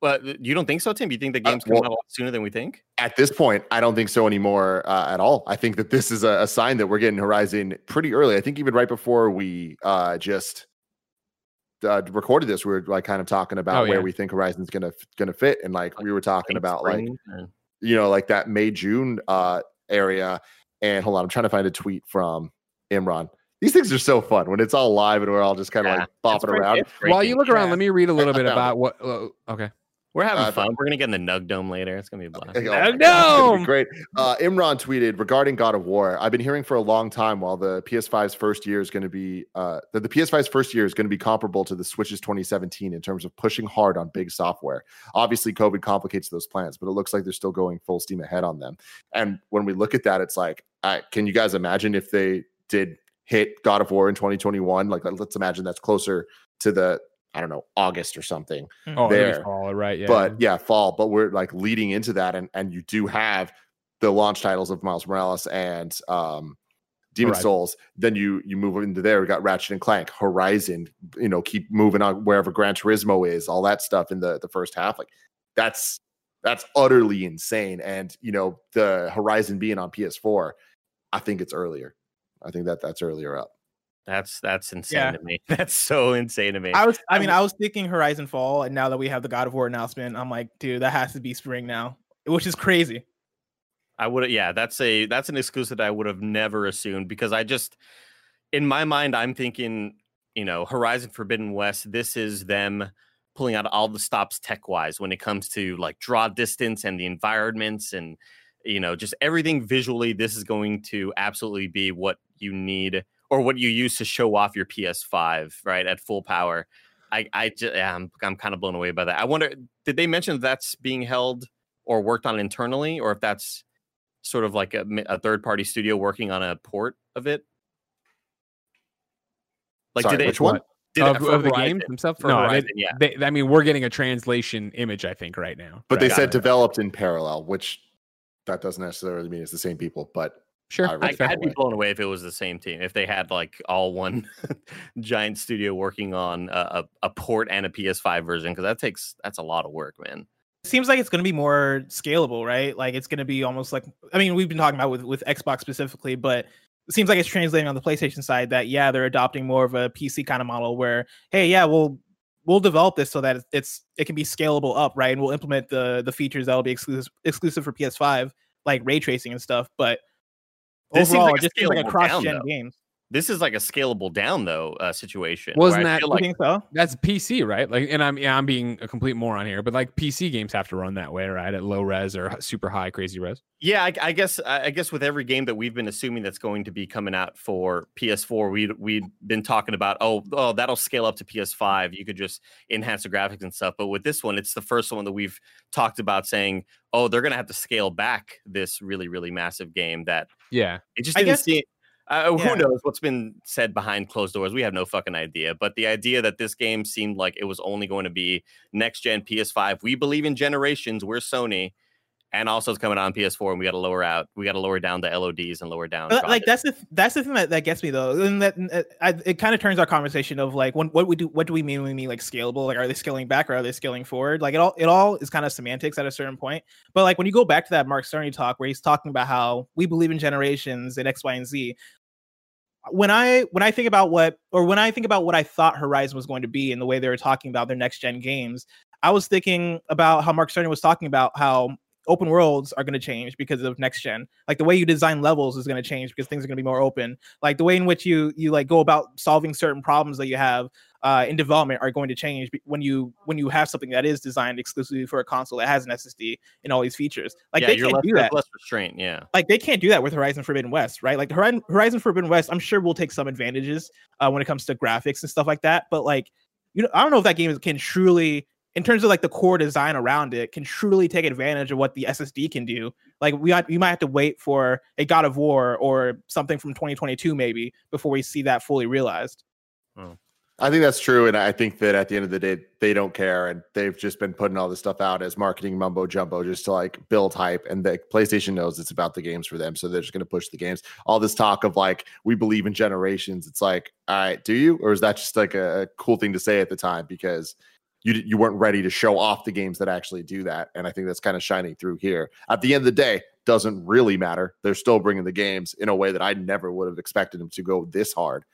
But you don't think so, Tim? You think the Uh, game's coming well- out a lot sooner than we think? At this point, I don't think so anymore uh, at all. I think that this is a, a sign that we're getting Horizon pretty early. I think even right before we uh, just uh, recorded this, we were like kind of talking about Oh, where yeah. we think Horizon's gonna gonna fit, and like we were talking about like or- you know like that May June uh, area. And hold on, I'm trying to find a tweet from Imran. These things are so fun when it's all live and we're all just kind of Yeah, like bopping around. While you look around, Yeah. let me read a little bit about what. Uh, okay. We're having Uh, fun. We're gonna get in the Nug Dome later. It's gonna be a blast. Oh my God, it's gonna be no! great. Uh, Imran tweeted regarding God of War. I've been hearing for a long time while the PS5's first year is going to be uh, that the PS5's first year is going to be comparable to the Switch's 2017 in terms of pushing hard on big software. Obviously, COVID complicates those plans, but it looks like they're still going full steam ahead on them. And when we look at that, it's like, I, can you guys imagine if they did hit God of War in 2021? Like, let's imagine that's closer to the I don't know August or something Oh, There. there. Fall, right? Yeah. but yeah, fall. But we're like leading into that, and and you do have the launch titles of Miles Morales and um, Demon Horizon. Souls. Then you you move into there. We got Ratchet and Clank, Horizon. You know, keep moving on wherever Gran Turismo is. All that stuff in the the first half. Like that's that's utterly insane. And you know, the Horizon being on PS4, I think it's earlier. I think that that's earlier up. That's that's insane Yeah. to me. That's so insane to me. I was I mean I was thinking Horizon Fall and now that we have the God of War announcement, I'm like, dude, that has to be spring now. which is crazy. I would yeah, that's a that's an exclusive that I would have never assumed because I just in my mind I'm thinking, you know, Horizon Forbidden West, this is them pulling out all the stops tech wise when it comes to like draw distance and the environments and you know just everything visually this is going to absolutely be what you need or what you use to show off your ps5 right at full power i i just yeah, I'm, I'm kind of blown away by that i wonder did they mention that's being held or worked on internally or if that's sort of like a, a third party studio working on a port of it like Sorry, did they which one did of, of the game themselves? For no, Horizon, they, yeah. They, I mean, we're getting a translation image, I think, right now. But right. they said developed in parallel, which that doesn't necessarily mean it's the same people. But sure, I, would be blown away if it was the same team. If they had like all one giant studio working on a, a, a port and a PS5 version, because that takes that's a lot of work, man. Seems like it's going to be more scalable, right? Like it's going to be almost like I mean, we've been talking about with with Xbox specifically, but it seems like it's translating on the PlayStation side that yeah, they're adopting more of a PC kind of model where hey, yeah, we'll we'll develop this so that it's it can be scalable up, right? And we'll implement the the features that'll be exclusive exclusive for PS5, like ray tracing and stuff. But this overall, like it just seems like a cross gen game. This is like a scalable down though uh, situation. Wasn't that? Like, think so? That's PC, right? Like, and I'm yeah, I'm being a complete moron here, but like PC games have to run that way, right? At low res or super high crazy res. Yeah, I, I guess I guess with every game that we've been assuming that's going to be coming out for PS4, we we've been talking about oh oh that'll scale up to PS5. You could just enhance the graphics and stuff. But with this one, it's the first one that we've talked about saying oh they're gonna have to scale back this really really massive game that yeah it just didn't I guess, see uh, yeah. Who knows what's been said behind closed doors? We have no fucking idea. But the idea that this game seemed like it was only going to be next gen PS5. We believe in generations. We're Sony, and also it's coming on PS4, and we got to lower out. We got to lower down the LODs and lower down. But, like that's the that's the thing that, that gets me though, and that uh, I, it kind of turns our conversation of like when what we do what do we mean when we mean like scalable? Like are they scaling back or are they scaling forward? Like it all it all is kind of semantics at a certain point. But like when you go back to that Mark Cerny talk where he's talking about how we believe in generations and X, Y, and Z, when I when I think about what or when I think about what I thought Horizon was going to be and the way they were talking about their next gen games, I was thinking about how Mark Cerny was talking about how open worlds are going to change because of next gen. Like the way you design levels is going to change because things are going to be more open. Like the way in which you you like go about solving certain problems that you have uh, in development are going to change when you when you have something that is designed exclusively for a console that has an ssd and all these features. Like yeah, they can't less, do that. less restraint yeah. Like they can't do that with horizon forbidden west right? Like horizon, horizon forbidden west i'm sure will take some advantages uh, when it comes to graphics and stuff like that but like you know i don't know if that game can truly in terms of like the core design around it can truly take advantage of what the SSD can do. Like we got, we might have to wait for a God of War or something from 2022 maybe before we see that fully realized. Hmm. I think that's true, and I think that at the end of the day, they don't care, and they've just been putting all this stuff out as marketing mumbo jumbo just to like build hype. And the PlayStation knows it's about the games for them, so they're just going to push the games. All this talk of like we believe in generations, it's like, all right, do you, or is that just like a, a cool thing to say at the time because you you weren't ready to show off the games that actually do that and i think that's kind of shining through here. At the end of the day doesn't really matter. They're still bringing the games in a way that i never would have expected them to go this hard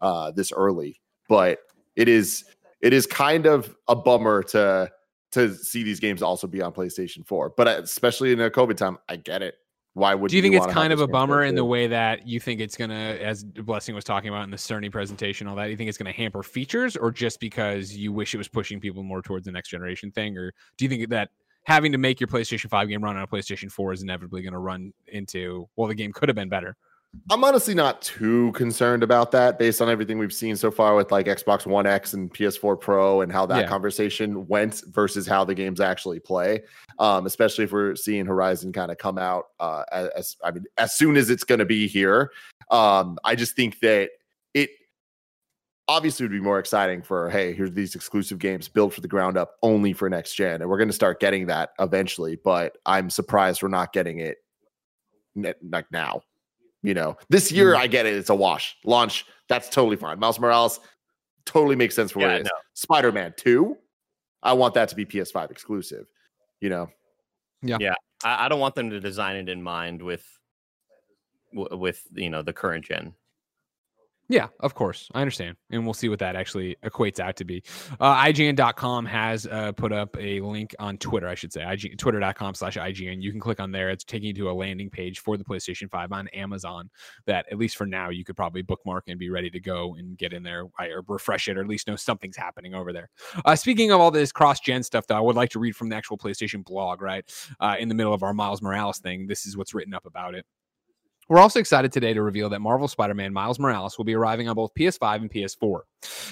uh this early but it is it is kind of a bummer to to see these games also be on playstation 4 but uh, especially in a covid time i get it why would do you think you it's kind of a bummer in the way that you think it's gonna as blessing was talking about in the cerny presentation all that you think it's gonna hamper features or just because you wish it was pushing people more towards the next generation thing? Or do you think that having to make your playstation 5 game run on a playstation 4 is inevitably going to run into well the game could have been better I'm honestly not too concerned about that based on everything we've seen so far with like Xbox One X and PS4 Pro and how that yeah. conversation went versus how the games actually play. Um, especially if we're seeing Horizon kind of come out uh, as I mean, as soon as it's going to be here. Um, I just think that it obviously would be more exciting for hey, here's these exclusive games built for the ground up only for next gen, and we're going to start getting that eventually. But I'm surprised we're not getting it like now. You know, this year mm-hmm. I get it. It's a wash. Launch. That's totally fine. Miles Morales totally makes sense for yeah, what it is. Spider Man 2, I want that to be PS5 exclusive. You know? Yeah. Yeah. I, I don't want them to design it in mind with with you know the current gen. Yeah, of course. I understand. And we'll see what that actually equates out to be. Uh, IGN.com has uh, put up a link on Twitter, I should say, IG, twitter.com slash IGN. You can click on there. It's taking you to a landing page for the PlayStation 5 on Amazon that, at least for now, you could probably bookmark and be ready to go and get in there or refresh it or at least know something's happening over there. Uh, speaking of all this cross gen stuff, though, I would like to read from the actual PlayStation blog, right? Uh, in the middle of our Miles Morales thing, this is what's written up about it. We're also excited today to reveal that Marvel Spider Man Miles Morales will be arriving on both PS5 and PS4.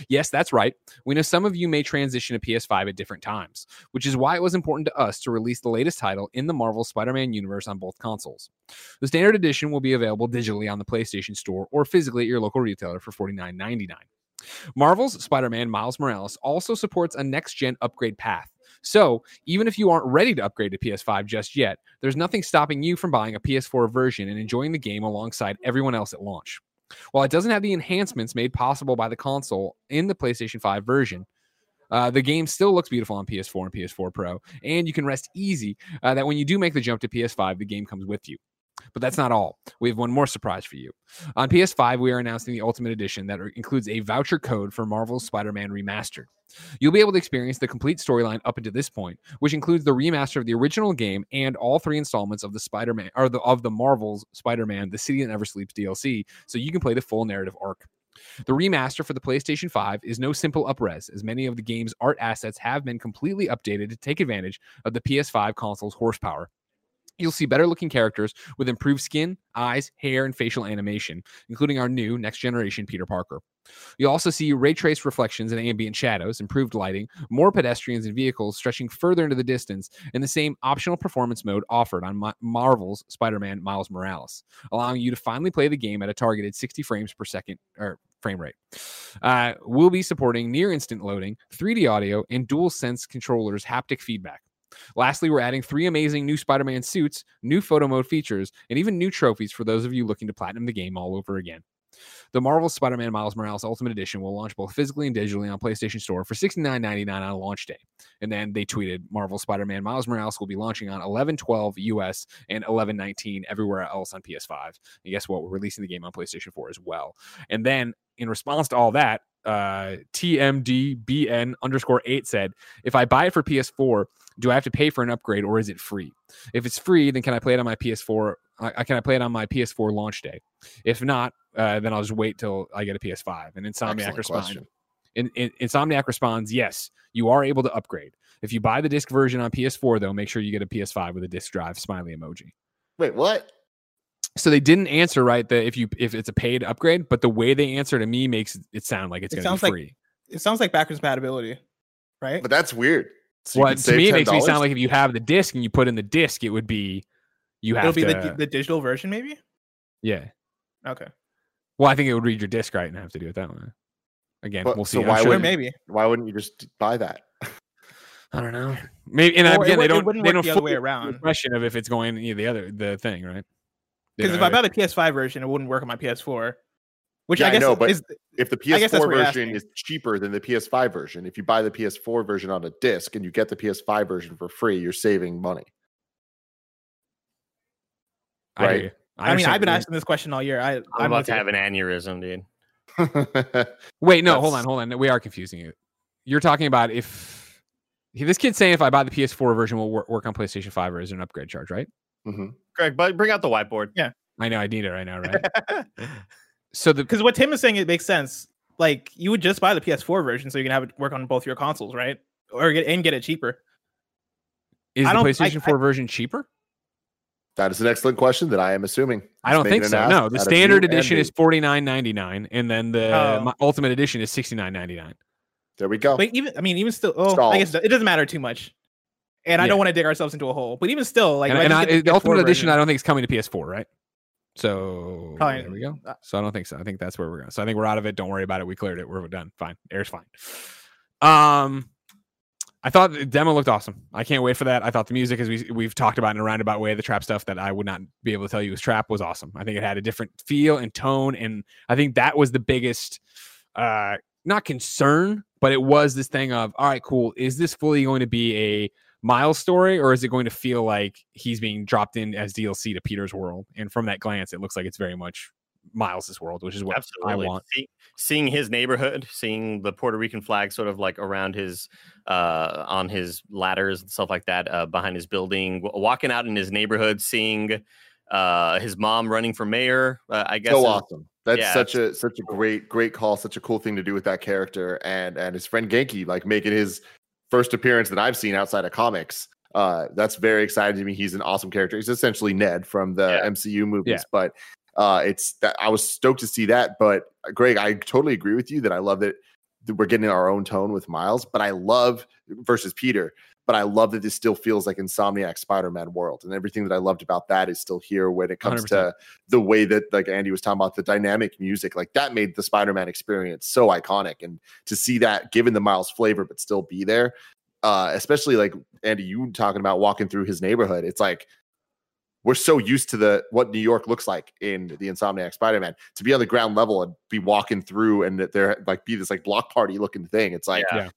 Yes, that's right. We know some of you may transition to PS5 at different times, which is why it was important to us to release the latest title in the Marvel Spider Man universe on both consoles. The standard edition will be available digitally on the PlayStation Store or physically at your local retailer for $49.99. Marvel's Spider Man Miles Morales also supports a next gen upgrade path. So, even if you aren't ready to upgrade to PS5 just yet, there's nothing stopping you from buying a PS4 version and enjoying the game alongside everyone else at launch. While it doesn't have the enhancements made possible by the console in the PlayStation 5 version, uh, the game still looks beautiful on PS4 and PS4 Pro, and you can rest easy uh, that when you do make the jump to PS5, the game comes with you. But that's not all. We have one more surprise for you. On PS5, we are announcing the Ultimate Edition that includes a voucher code for Marvel's Spider Man Remastered. You'll be able to experience the complete storyline up until this point, which includes the remaster of the original game and all three installments of the Spider-Man or the of the Marvel's Spider-Man: The City That Never Sleeps DLC, so you can play the full narrative arc. The remaster for the PlayStation 5 is no simple upres, as many of the game's art assets have been completely updated to take advantage of the PS5 console's horsepower. You'll see better looking characters with improved skin, eyes, hair, and facial animation, including our new next generation Peter Parker. You'll also see ray traced reflections and ambient shadows, improved lighting, more pedestrians and vehicles stretching further into the distance, and the same optional performance mode offered on Marvel's Spider Man Miles Morales, allowing you to finally play the game at a targeted 60 frames per second or frame rate. Uh, we'll be supporting near instant loading, 3D audio, and dual sense controllers haptic feedback. Lastly, we're adding three amazing new Spider Man suits, new photo mode features, and even new trophies for those of you looking to platinum the game all over again. The Marvel Spider Man Miles Morales Ultimate Edition will launch both physically and digitally on PlayStation Store for $69.99 on launch day. And then they tweeted Marvel Spider Man Miles Morales will be launching on 11 12 US and 11 19 everywhere else on PS5. And guess what? We're releasing the game on PlayStation 4 as well. And then in response to all that, uh, TMDBN underscore eight said, if I buy it for PS4, do I have to pay for an upgrade or is it free? If it's free, then can I play it on my PS4? I, can I play it on my PS4 launch day? If not, uh, then I'll just wait till I get a PS5. And Insomniac responds. In, in, Insomniac responds, yes, you are able to upgrade. If you buy the disc version on PS4, though, make sure you get a PS5 with a disc drive smiley emoji. Wait, what? So they didn't answer right that if you if it's a paid upgrade, but the way they answer to me makes it sound like it's it going to be free. Like, it sounds like backwards compatibility, right? But that's weird. So well, to me, it makes me sound like if you have the disc and you put in the disc, it would be you have It'll be to, the, the digital version, maybe. Yeah. Okay. Well, I think it would read your disc right and have to do it that way. Again, but, we'll see. So why sure would maybe? Why wouldn't you just buy that? I don't know. Maybe and again, they don't. They don't the other way around. The Question of if it's going you know, the other the thing, right? Because if I buy the PS5 version, it wouldn't work on my PS4. Which yeah, I guess I know, but is, if the PS4 version is cheaper than the PS5 version, if you buy the PS4 version on a disc and you get the PS5 version for free, you're saving money. I right? I, I mean, I've been asking this question all year. I, I'm, I'm about to have an aneurysm, dude. Wait, no, That's... hold on, hold on. We are confusing you. You're talking about if this kid's saying if I buy the PS4 version, will work, work on PlayStation 5 or is an upgrade charge, right? Mm-hmm. Greg, but bring out the whiteboard. Yeah, I know. I need it right now, right? so the because what Tim is saying it makes sense. Like you would just buy the PS4 version so you can have it work on both your consoles, right? Or get and get it cheaper. Is the PlayStation I, 4 I, version cheaper? That is an excellent question that I am assuming. I don't think so. No, the standard edition is forty nine ninety nine, and then the oh. ultimate edition is sixty nine ninety nine. There we go. But even I mean, even still, oh, I guess it doesn't matter too much. And yeah. I don't want to dig ourselves into a hole, but even still, like, and, and I, the ultimate edition, version, I don't think it's coming to PS4, right? So Probably, there we go. Uh, so I don't think so. I think that's where we're going. So I think we're out of it. Don't worry about it. We cleared it. We're done. Fine. Air's fine. Um, I thought the demo looked awesome. I can't wait for that. I thought the music, as we we've talked about in a roundabout way, the trap stuff that I would not be able to tell you was trap was awesome. I think it had a different feel and tone, and I think that was the biggest, uh, not concern, but it was this thing of, all right, cool. Is this fully going to be a Miles story, or is it going to feel like he's being dropped in as DLC to Peter's world? And from that glance, it looks like it's very much Miles's world, which is what Absolutely. I want. See, seeing his neighborhood, seeing the Puerto Rican flag sort of like around his uh on his ladders and stuff like that uh behind his building, w- walking out in his neighborhood, seeing uh his mom running for mayor, uh, I guess so awesome. That's yeah, such a such a great great call, such a cool thing to do with that character and and his friend Ganke like making his first appearance that I've seen outside of comics. Uh, that's very exciting to me. He's an awesome character. He's essentially Ned from the Yeah. MCU movies, Yeah. but uh, it's that I was stoked to see that. But uh, Greg, I totally agree with you that I love that that we're getting our own tone with Miles, but I love versus Peter. But I love that this still feels like Insomniac Spider-Man world, and everything that I loved about that is still here when it comes 100%. to the way that like Andy was talking about the dynamic music, like that made the Spider-Man experience so iconic. And to see that given the Miles flavor, but still be there, uh, especially like Andy, you talking about walking through his neighborhood, it's like we're so used to the what New York looks like in the Insomniac Spider-Man to be on the ground level and be walking through and that there like be this like block party looking thing. It's like Yeah.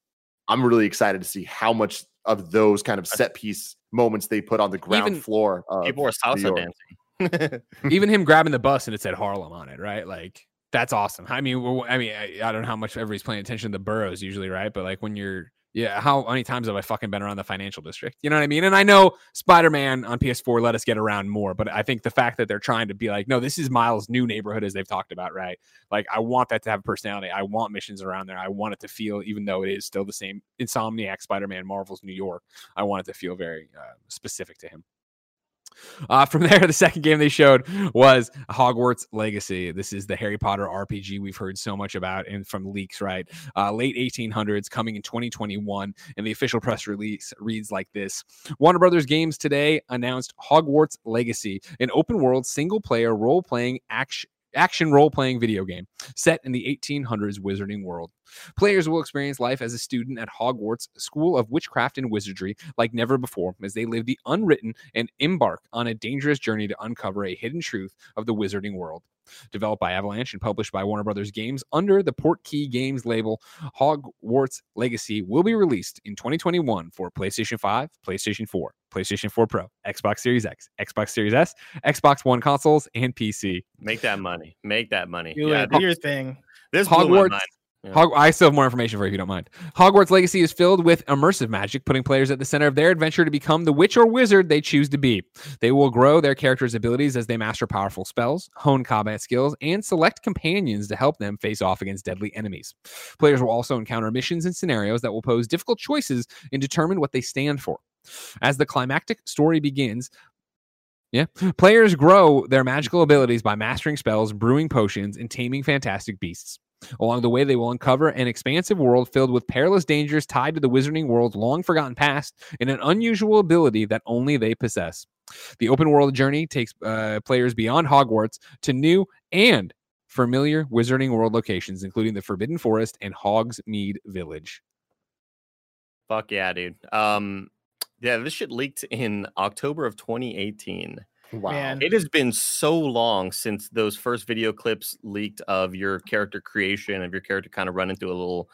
I'm really excited to see how much of those kind of set piece moments they put on the ground Even- floor. People were salsa dancing. Even him grabbing the bus and it said Harlem on it, right? Like that's awesome. I mean, I mean, I, I don't know how much everybody's paying attention to the boroughs usually, right? But like when you're, yeah, how many times have I fucking been around the financial district? You know what I mean? And I know Spider Man on PS4 let us get around more, but I think the fact that they're trying to be like, no, this is Miles' new neighborhood as they've talked about, right? Like I want that to have a personality. I want missions around there. I want it to feel, even though it is still the same Insomniac Spider Man Marvel's New York, I want it to feel very uh, specific to him. Uh, from there, the second game they showed was Hogwarts Legacy. This is the Harry Potter RPG we've heard so much about and from leaks, right? Uh, late 1800s, coming in 2021. And the official press release reads like this Warner Brothers Games today announced Hogwarts Legacy, an open world single player role playing action. Action role playing video game set in the 1800s wizarding world. Players will experience life as a student at Hogwarts School of Witchcraft and Wizardry like never before as they live the unwritten and embark on a dangerous journey to uncover a hidden truth of the wizarding world. Developed by Avalanche and published by Warner Brothers Games under the Portkey Games label, Hogwarts Legacy will be released in 2021 for PlayStation 5, PlayStation 4, PlayStation 4 Pro, Xbox Series X, Xbox Series S, Xbox One consoles, and PC. Make that money. Make that money. Do yeah, it. Do your thing. this blew my Hogwarts. Hog- I still have more information for you if you don't mind. Hogwarts Legacy is filled with immersive magic, putting players at the center of their adventure to become the witch or wizard they choose to be. They will grow their characters' abilities as they master powerful spells, hone combat skills, and select companions to help them face off against deadly enemies. Players will also encounter missions and scenarios that will pose difficult choices and determine what they stand for. As the climactic story begins, yeah. Players grow their magical abilities by mastering spells, brewing potions, and taming fantastic beasts. Along the way, they will uncover an expansive world filled with perilous dangers tied to the wizarding world's long forgotten past and an unusual ability that only they possess. The open world journey takes uh, players beyond Hogwarts to new and familiar wizarding world locations, including the Forbidden Forest and Hogsmeade Village. Fuck yeah, dude. Um, yeah, this shit leaked in October of 2018. Wow. Man. It has been so long since those first video clips leaked of your character creation, of your character kind of running through a little,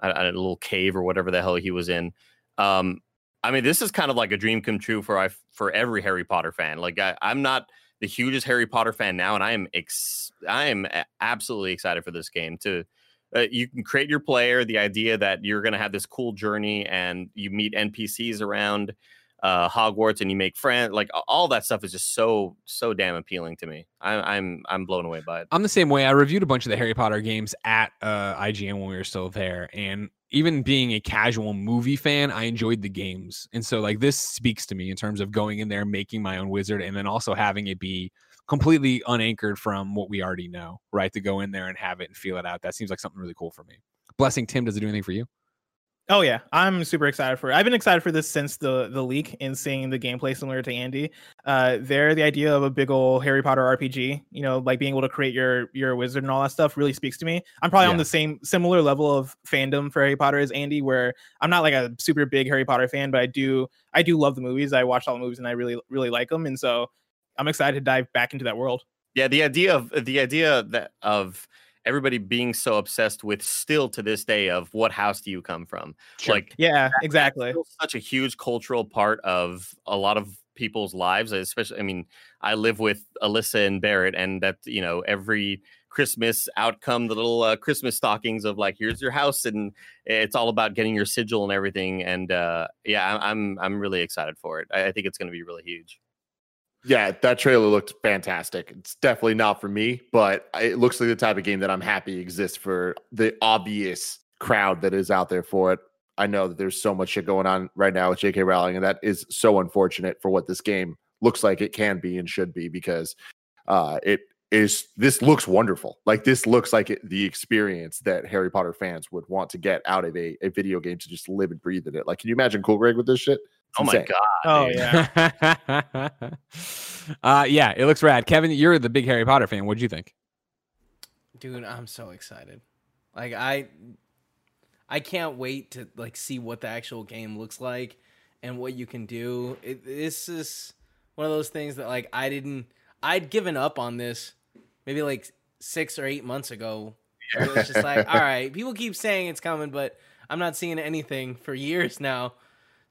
a, a little cave or whatever the hell he was in. Um, I mean, this is kind of like a dream come true for I for every Harry Potter fan. Like, I, I'm not the hugest Harry Potter fan now, and I am ex- I am absolutely excited for this game. To uh, you can create your player, the idea that you're going to have this cool journey, and you meet NPCs around uh, Hogwarts and you make friends. Like all that stuff is just so so damn appealing to me. I, I'm I'm blown away by it. I'm the same way. I reviewed a bunch of the Harry Potter games at uh, IGN when we were still there, and even being a casual movie fan, I enjoyed the games. And so, like, this speaks to me in terms of going in there, making my own wizard, and then also having it be completely unanchored from what we already know, right? To go in there and have it and feel it out. That seems like something really cool for me. Blessing Tim, does it do anything for you? Oh yeah, I'm super excited for it. I've been excited for this since the the leak and seeing the gameplay similar to Andy. Uh, there, the idea of a big old Harry Potter RPG, you know, like being able to create your your wizard and all that stuff, really speaks to me. I'm probably on the same similar level of fandom for Harry Potter as Andy, where I'm not like a super big Harry Potter fan, but I do I do love the movies. I watched all the movies and I really really like them, and so I'm excited to dive back into that world. Yeah, the idea of the idea that of everybody being so obsessed with still to this day of what house do you come from? Sure. Like Yeah, exactly. such a huge cultural part of a lot of people's lives. Especially, I mean, I live with Alyssa and Barrett, and that you know every Christmas outcome, the little uh, Christmas stockings of like, here's your house, and it's all about getting your sigil and everything. And uh, yeah, I'm I'm really excited for it. I, I think it's going to be really huge. Yeah, that trailer looked fantastic. It's definitely not for me, but it looks like the type of game that I'm happy exists for the obvious crowd that is out there for it. I know that there's so much shit going on right now with JK Rowling, and that is so unfortunate for what this game looks like it can be and should be because uh, it is this looks wonderful. Like this looks like it, the experience that Harry Potter fans would want to get out of a, a video game to just live and breathe in it. Like, can you imagine Cool Greg with this shit? It's oh insane. my god! Oh dude. yeah. uh, yeah, it looks rad. Kevin, you're the big Harry Potter fan. What do you think? Dude, I'm so excited. Like I I can't wait to like see what the actual game looks like and what you can do. It, this is one of those things that like I didn't I'd given up on this maybe like 6 or 8 months ago. It was just like, all right, people keep saying it's coming, but I'm not seeing anything for years now.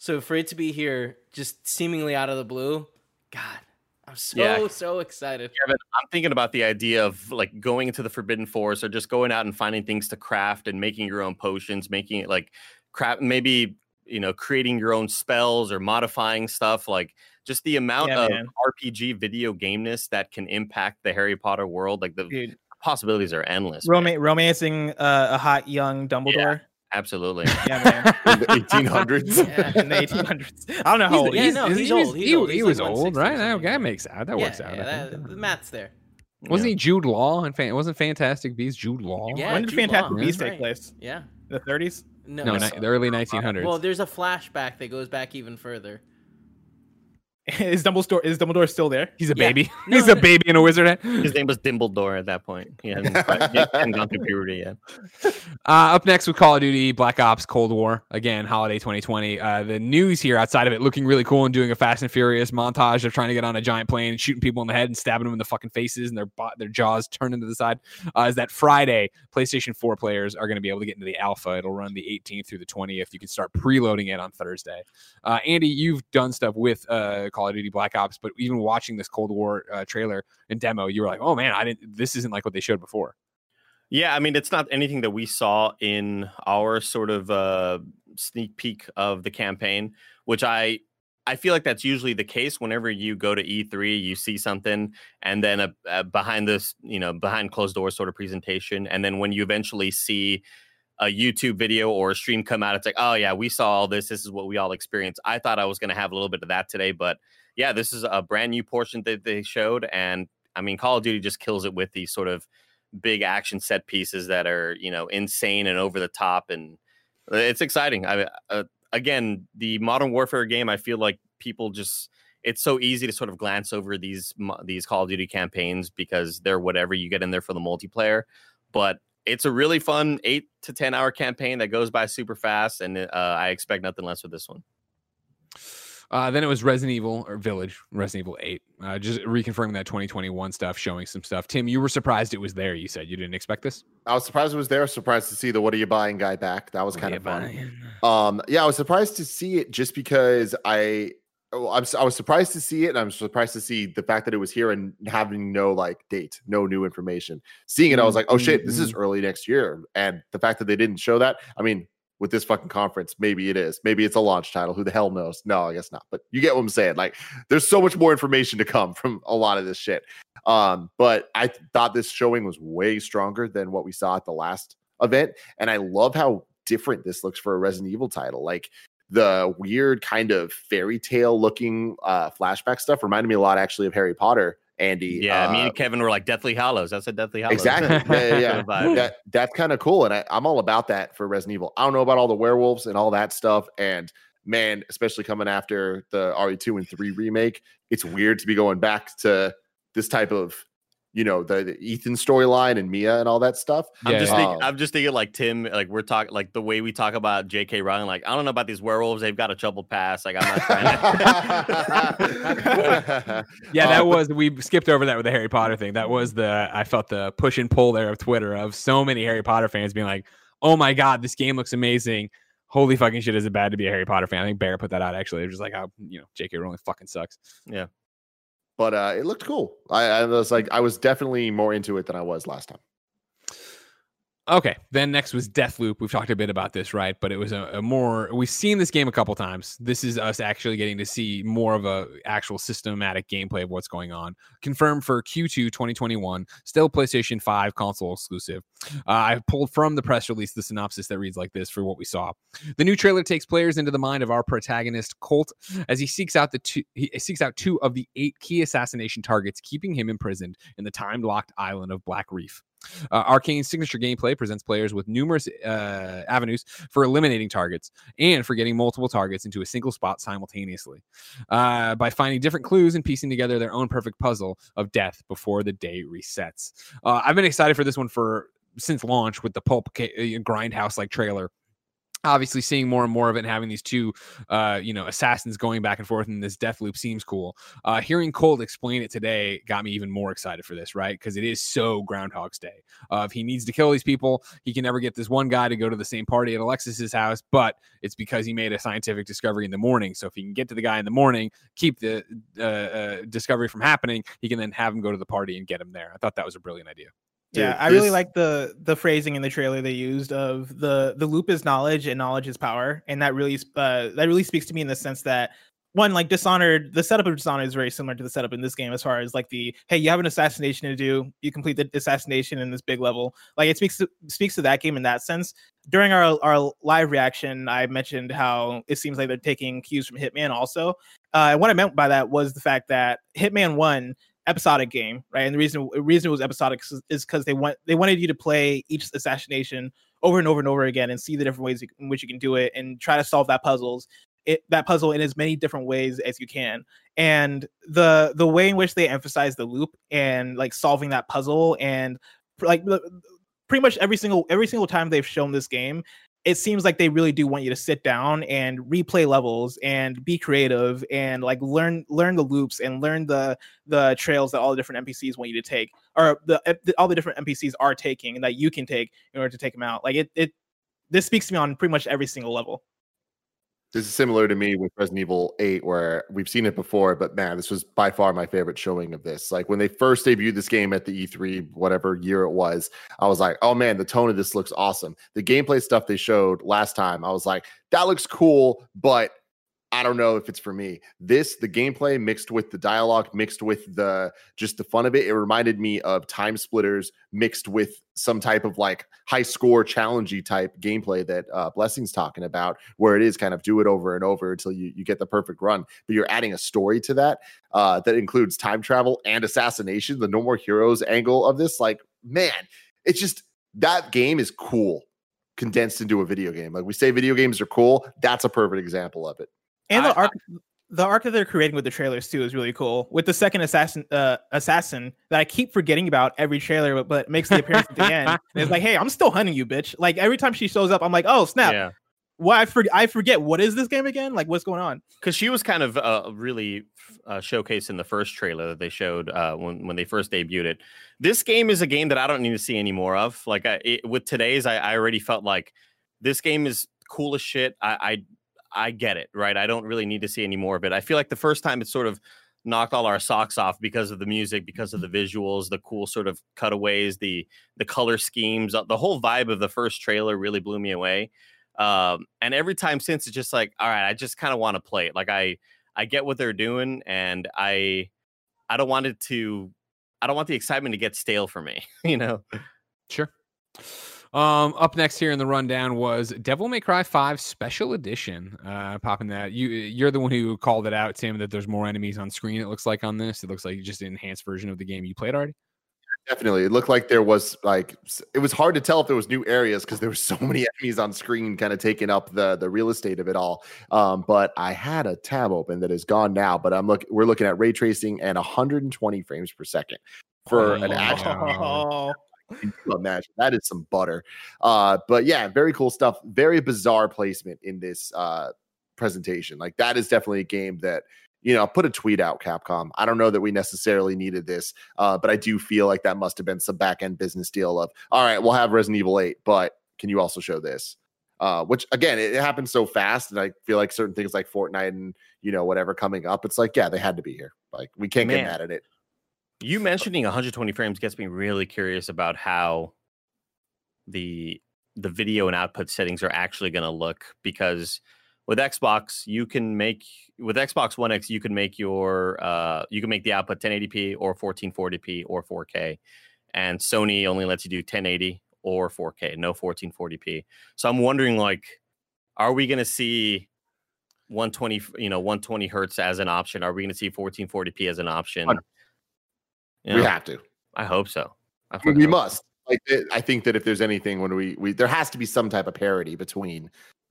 So for it to be here just seemingly out of the blue, god, I'm so Yeah. so excited. Kevin, I'm thinking about the idea of like going into the Forbidden Forest or just going out and finding things to craft and making your own potions, making it like craft, maybe you know, creating your own spells or modifying stuff. Like just the amount Yeah, of man. RPG video gameness that can impact the Harry Potter world. Like the Dude, possibilities are endless. Roma- romancing uh, a hot young Dumbledore. Absolutely. Yeah, man. In the 1800s. yeah, in the 1800s. I don't know how He's- old yeah, he no, He's- he's he was- old, he's he, old. he He's was like old, right? That, something, that makes out. That yeah, works out. yeah, that- the math's there. Wasn't Yeah. he Jude Law? And fan, wasn't Fantastic Beasts Jude Law? Yeah, when did Jude Fantastic Law, Beasts take right. place? Yeah. The 30s? No, No, no. the early 1900s. Well, there's a flashback that goes back even further. is Dumbledore is Dumbledore still there? He's a yeah. baby. No, He's a no. baby in a wizard hat. His name was Dimbledore at that point. He hadn't, he hadn't gone through puberty yet. Uh, up next with Call of Duty Black Ops Cold War again, holiday 2020. Uh, the news here outside of it looking really cool and doing a Fast and Furious montage of trying to get on a giant plane and shooting people in the head and stabbing them in the fucking faces and their bo- their jaws turning to the side. Uh, is that Friday PlayStation 4 players are going to be able to get into the alpha. It'll run the 18th through the 20th. You can start preloading it on Thursday. Uh, Andy, you've done stuff with uh, Call of Duty Black Ops, but even watching this Cold War uh, trailer and demo, you were like, "Oh man, I didn't. This isn't like what they showed before." Yeah, I mean, it's not anything that we saw in our sort of uh, sneak peek of the campaign, which I I feel like that's usually the case whenever you go to E3, you see something, and then a, a behind this, you know, behind closed doors sort of presentation, and then when you eventually see a YouTube video or a stream come out, it's like, oh yeah, we saw all this. This is what we all experienced. I thought I was going to have a little bit of that today, but yeah, this is a brand new portion that they showed, and I mean, Call of Duty just kills it with these sort of big action set pieces that are you know insane and over the top and uh, it's exciting i uh, again the modern warfare game i feel like people just it's so easy to sort of glance over these these call of duty campaigns because they're whatever you get in there for the multiplayer but it's a really fun eight to ten hour campaign that goes by super fast and uh, i expect nothing less with this one Uh, then it was Resident Evil or Village, Resident Evil 8. Uh, just reconfirming that 2021 stuff, showing some stuff. Tim, you were surprised it was there. You said you didn't expect this. I was surprised it was there. Surprised to see the "What are you buying?" guy back. That was kind of fun. Um, yeah, I was surprised to see it just because I, oh, I'm, I was surprised to see it, and I'm surprised to see the fact that it was here and having no like date, no new information. Seeing it, I was like, oh shit, this is early next year, and the fact that they didn't show that, I mean. With this fucking conference, maybe it is. Maybe it's a launch title. Who the hell knows? No, I guess not. But you get what I'm saying. Like, there's so much more information to come from a lot of this shit. Um, but I th- thought this showing was way stronger than what we saw at the last event. And I love how different this looks for a Resident Evil title. Like the weird kind of fairy tale looking uh flashback stuff reminded me a lot actually of Harry Potter. Andy. yeah me uh, and kevin were like deathly hallows that's a deathly hallows Exactly. Yeah, yeah, yeah. Sort of vibe. that that's kind of cool, and I, I'm all about that for Resident Evil. I don't know about all the werewolves and all that stuff, and man, especially coming after the RE2 and 3 remake, it's weird to be going back to this type of, you know, the, the Ethan storyline and Mia and all that stuff. I'm just yeah. thinking, Um, I'm just thinking like Tim, like we're talking like the way we talk about J.K. Rowling. Like I don't know about these werewolves; they've got a troubled past. Like I'm not trying to. Yeah, that but- was we skipped over that with the Harry Potter thing. That was the I felt the push and pull there of Twitter of so many Harry Potter fans being like, "Oh my god, this game looks amazing. Holy fucking shit! Is it bad to be a Harry Potter fan? I think Bear put that out actually. They're just like, how you know, J.K. Rowling fucking sucks. But uh, it looked cool. I, I was like, I was definitely more into it than I was last time. Okay, then next was Deathloop. We've talked a bit about this, right? But it was a, a, more we've seen this game a couple times. This is us actually getting to see more of a actual systematic gameplay of what's going on. Confirmed for Q2 2021, still PlayStation 5 console exclusive. Uh, I pulled from the press release the synopsis that reads like this for what we saw. The new trailer takes players into the mind of our protagonist Colt as he seeks out the two he seeks out two of the eight key assassination targets keeping him imprisoned in the time-locked island of Black Reef. Uh, Arkane's signature gameplay presents players with numerous uh, avenues for eliminating targets and for getting multiple targets into a single spot simultaneously uh, by finding different clues and piecing together their own perfect puzzle of death before the day resets. Uh, I've been excited for this one for since launch with the pulp uh, grindhouse like trailer obviously seeing more and more of it and having these two uh you know assassins going back and forth in this death loop seems cool. Uh hearing colt explain it today got me even more excited for this right? Because it is so groundhog's day. Uh, if he needs to kill these people he can never get this one guy to go to the same party at alexis's house but it's because he made a scientific discovery in the morning. So if he can get to the guy in the morning keep the uh, uh discovery from happening he can then have him go to the party and get him there. I thought that was a brilliant idea yeah, I really like the the phrasing in the trailer they used of the the loop is knowledge and knowledge is power, and that really uh, that really speaks to me in the sense that one like Dishonored, the setup of Dishonored is very similar to the setup in this game as far as like the hey, you have an assassination to do, you complete the assassination in this big level. Like it speaks to, speaks to that game in that sense. During our our live reaction, I mentioned how it seems like they're taking cues from Hitman also. Uh, and what I meant by that was the fact that Hitman One episodic game, right? And the reason the reason it was episodic is because they want they wanted you to play each assassination over and over and over again and see the different ways in which you can do it and try to solve that puzzles it, that puzzle in as many different ways as you can and the the way in which they emphasize the loop and like solving that puzzle and like pretty much every single every single time they've shown this game it seems like they really do want you to sit down and replay levels and be creative and like learn learn the loops and learn the the trails that all the different npcs want you to take or the, eh, the all the different npcs are taking and that you can take in order to take them out. Like it it this speaks to me on pretty much every single level this is similar to me with Resident Evil 8, where we've seen it before, but man, this was by far my favorite showing of this. Like when they first debuted this game at the E3, whatever year it was, I was like, oh man, the tone of this looks awesome. The gameplay stuff they showed last time, I was like, that looks cool, but I don't know if it's for me. This, the gameplay mixed with the dialogue, mixed with the just the fun of it, it reminded me of Time Splitters mixed with some type of like high score challengey type gameplay that uh, Blessing's talking about, where it is kind of do it over and over until you, you get the perfect run. But you're adding a story to that uh, that includes time travel and assassination, the No More Heroes angle of this. Like, man, it's just that game is cool condensed into a video game. Like we say video games are cool. That's a perfect example of it and the I, arc I, the arc that they're creating with the trailers too is really cool. With the second assassin uh, assassin that I keep forgetting about every trailer, but, but makes the appearance at the end. And it's like, hey, I'm still hunting you, bitch. Like every time she shows up, I'm like, oh snap. Yeah. Why I, for- I forget what is this game again? Like what's going on? Because she was kind of uh, really uh, showcased in the first trailer that they showed uh, when when they first debuted it. This game is a game that I don't need to see any more of. Like I, it, with today's, I, I already felt like this game is cool as shit. I, I I get it, right? I don't really need to see any more of it. I feel like the first time it sort of knocked all our socks off because of the music, because of the visuals, the cool sort of cutaways, the the color schemes, uh, the whole vibe of the first trailer really blew me away. Um, and every time since, it's just like, all right, I just kind of want to play it. Like I I get what they're doing, and I I don't want it to I don't want the excitement to get stale for me, you know. Sure. Um, up next here in the rundown was Devil May Cry 5 Special Edition. Uh, popping that. You you're the one who called it out, Tim, that there's more enemies on screen, it looks like on this. It looks like just an enhanced version of the game you played already. Definitely. It looked like there was like it was hard to tell if there was new areas because there were so many enemies on screen kind of taking up the the real estate of it all. Um, but I had a tab open that is gone now, but I'm look we're looking at ray tracing and 120 frames per second for oh, an action. Oh. Imagine? That is some butter. Uh, but yeah, very cool stuff. Very bizarre placement in this uh, presentation. Like that is definitely a game that you know, put a tweet out, Capcom. I don't know that we necessarily needed this, uh, but I do feel like that must have been some back end business deal of, all right, we'll have Resident Evil 8, but can you also show this? Uh, which again, it, it happens so fast, and I feel like certain things like Fortnite and you know whatever coming up, it's like yeah, they had to be here. Like we can't Man. get mad at it. You mentioning 120 frames gets me really curious about how the the video and output settings are actually going to look because with Xbox you can make with Xbox One X you can make your uh you can make the output 1080p or 1440p or 4K and Sony only lets you do 1080 or 4K no 1440p. So I'm wondering like are we going to see 120 you know 120 hertz as an option? Are we going to see 1440p as an option? Hundred- You We have to. I hope so. I we, fucking we hope so. must like i think that if there's anything when we we there has to be some type of parity between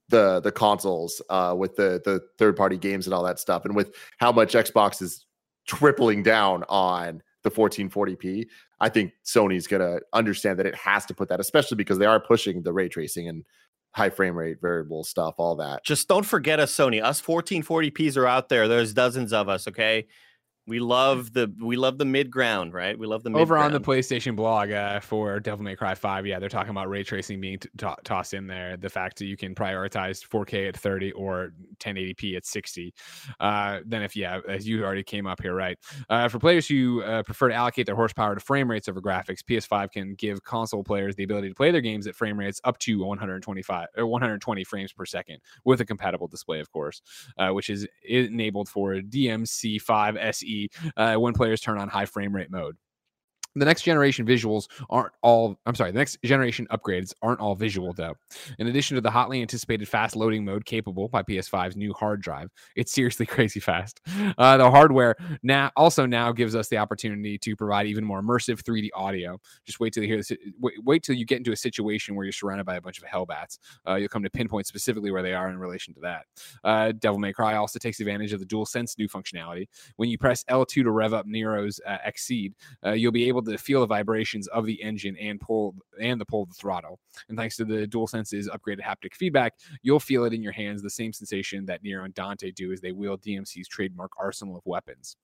the the consoles uh with the the third party games and all that stuff and with how much xbox is tripling down on the 1440p i think sony's gonna understand that it has to put that especially because they are pushing the ray tracing and high frame rate variable stuff all that just don't forget us sony us 1440ps are out there there's dozens of us okay we love the we love the mid ground right we love the Over on the. PlayStation blog uh, for Devil May Cry 5, yeah, they're talking about ray tracing being t- to- tossed in there. The fact that you can prioritize 4K at 30 or 1080p at 60. Uh, then, if, yeah, as you already came up here, right? Uh, for players who uh, prefer to allocate their horsepower to frame rates over graphics, PS5 can give console players the ability to play their games at frame rates up to 125 or 120 frames per second with a compatible display, of course, uh, which is enabled for DMC5 SE uh, when players turn on high frame rate mode. The next generation visuals aren't all, I'm sorry, the next generation upgrades aren't all visual though. In addition to the hotly anticipated fast loading mode capable by PS5's new hard drive, it's seriously crazy fast. Uh, the hardware now also now gives us the opportunity to provide even more immersive 3D audio. Just wait till you hear this. Wait, wait till you get into a situation where you're surrounded by a bunch of hellbats. Uh, you'll come to pinpoint specifically where they are in relation to that. Uh, Devil May Cry also takes advantage of the DualSense new functionality. When you press L2 to rev up Nero's uh, Exceed, uh, you'll be able to feel the vibrations of the engine and pull and the pull of the throttle. And thanks to the DualSense's upgraded haptic feedback, you'll feel it in your hands, the same sensation that Nero and Dante do as they wield DMC's trademark arsenal of weapons.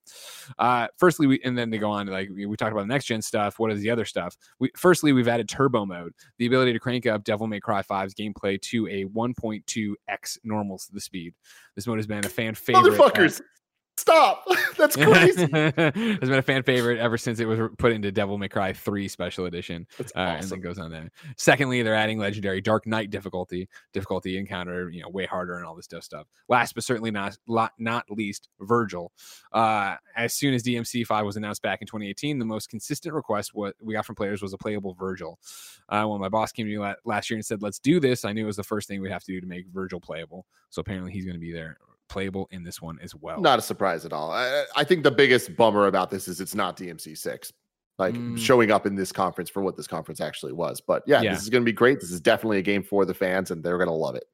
Uh, firstly, we and then they go on to like we, talked about the next gen stuff. What is the other stuff? We firstly we've added turbo mode, the ability to crank up Devil May Cry 5's gameplay to a 1.2x normal the speed. This mode has been a fan favorite. motherfuckers stop that's crazy it's been a fan favorite ever since it was put into Devil May Cry 3 Special Edition. that's Uh, and then goes on there. Secondly, they're adding legendary Dark Knight difficulty, difficulty encounter, you know, way harder and all this stuff. Last but certainly not not least, Virgil. Uh, as soon as DMC five was announced back in 2018, the most consistent request what we got from players was a playable Virgil. Uh, when my boss came to me last year and said, "Let's do this," I knew it was the first thing we have to do to make Virgil playable. So apparently, he's going to be there playable in this one as well. Not a surprise at all. I, I think the biggest bummer about this is it's not DMC six, like Mm. showing up in this conference for what this conference actually was. But yeah, Yeah. this is going to be great. This is definitely a game for the fans, and they're going to love it.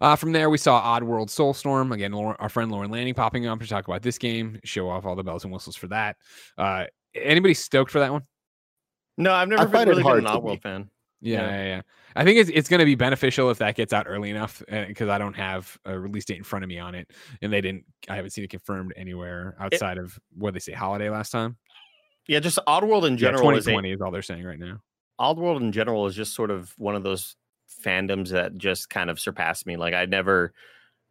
Uh, from there, we saw Oddworld Soulstorm. Again, Lorne, our friend Lorne Lanning popping up to talk about this game, show off all the bells and whistles for that. Uh, anybody stoked for that one? no i've never been find it really been an hard Oddworld be. fan Yeah, Yeah. yeah, yeah. I think it's it's going to be beneficial if that gets out early enough eh, because I don't have a release date in front of me on it, and they didn't. I haven't seen it confirmed anywhere outside of what they say holiday last time. yeah just oddworld in Yeah, general is a, 2020 is all they're saying right now. Oddworld in general is just sort of one of those fandoms that just kind of surpassed me. Like I never,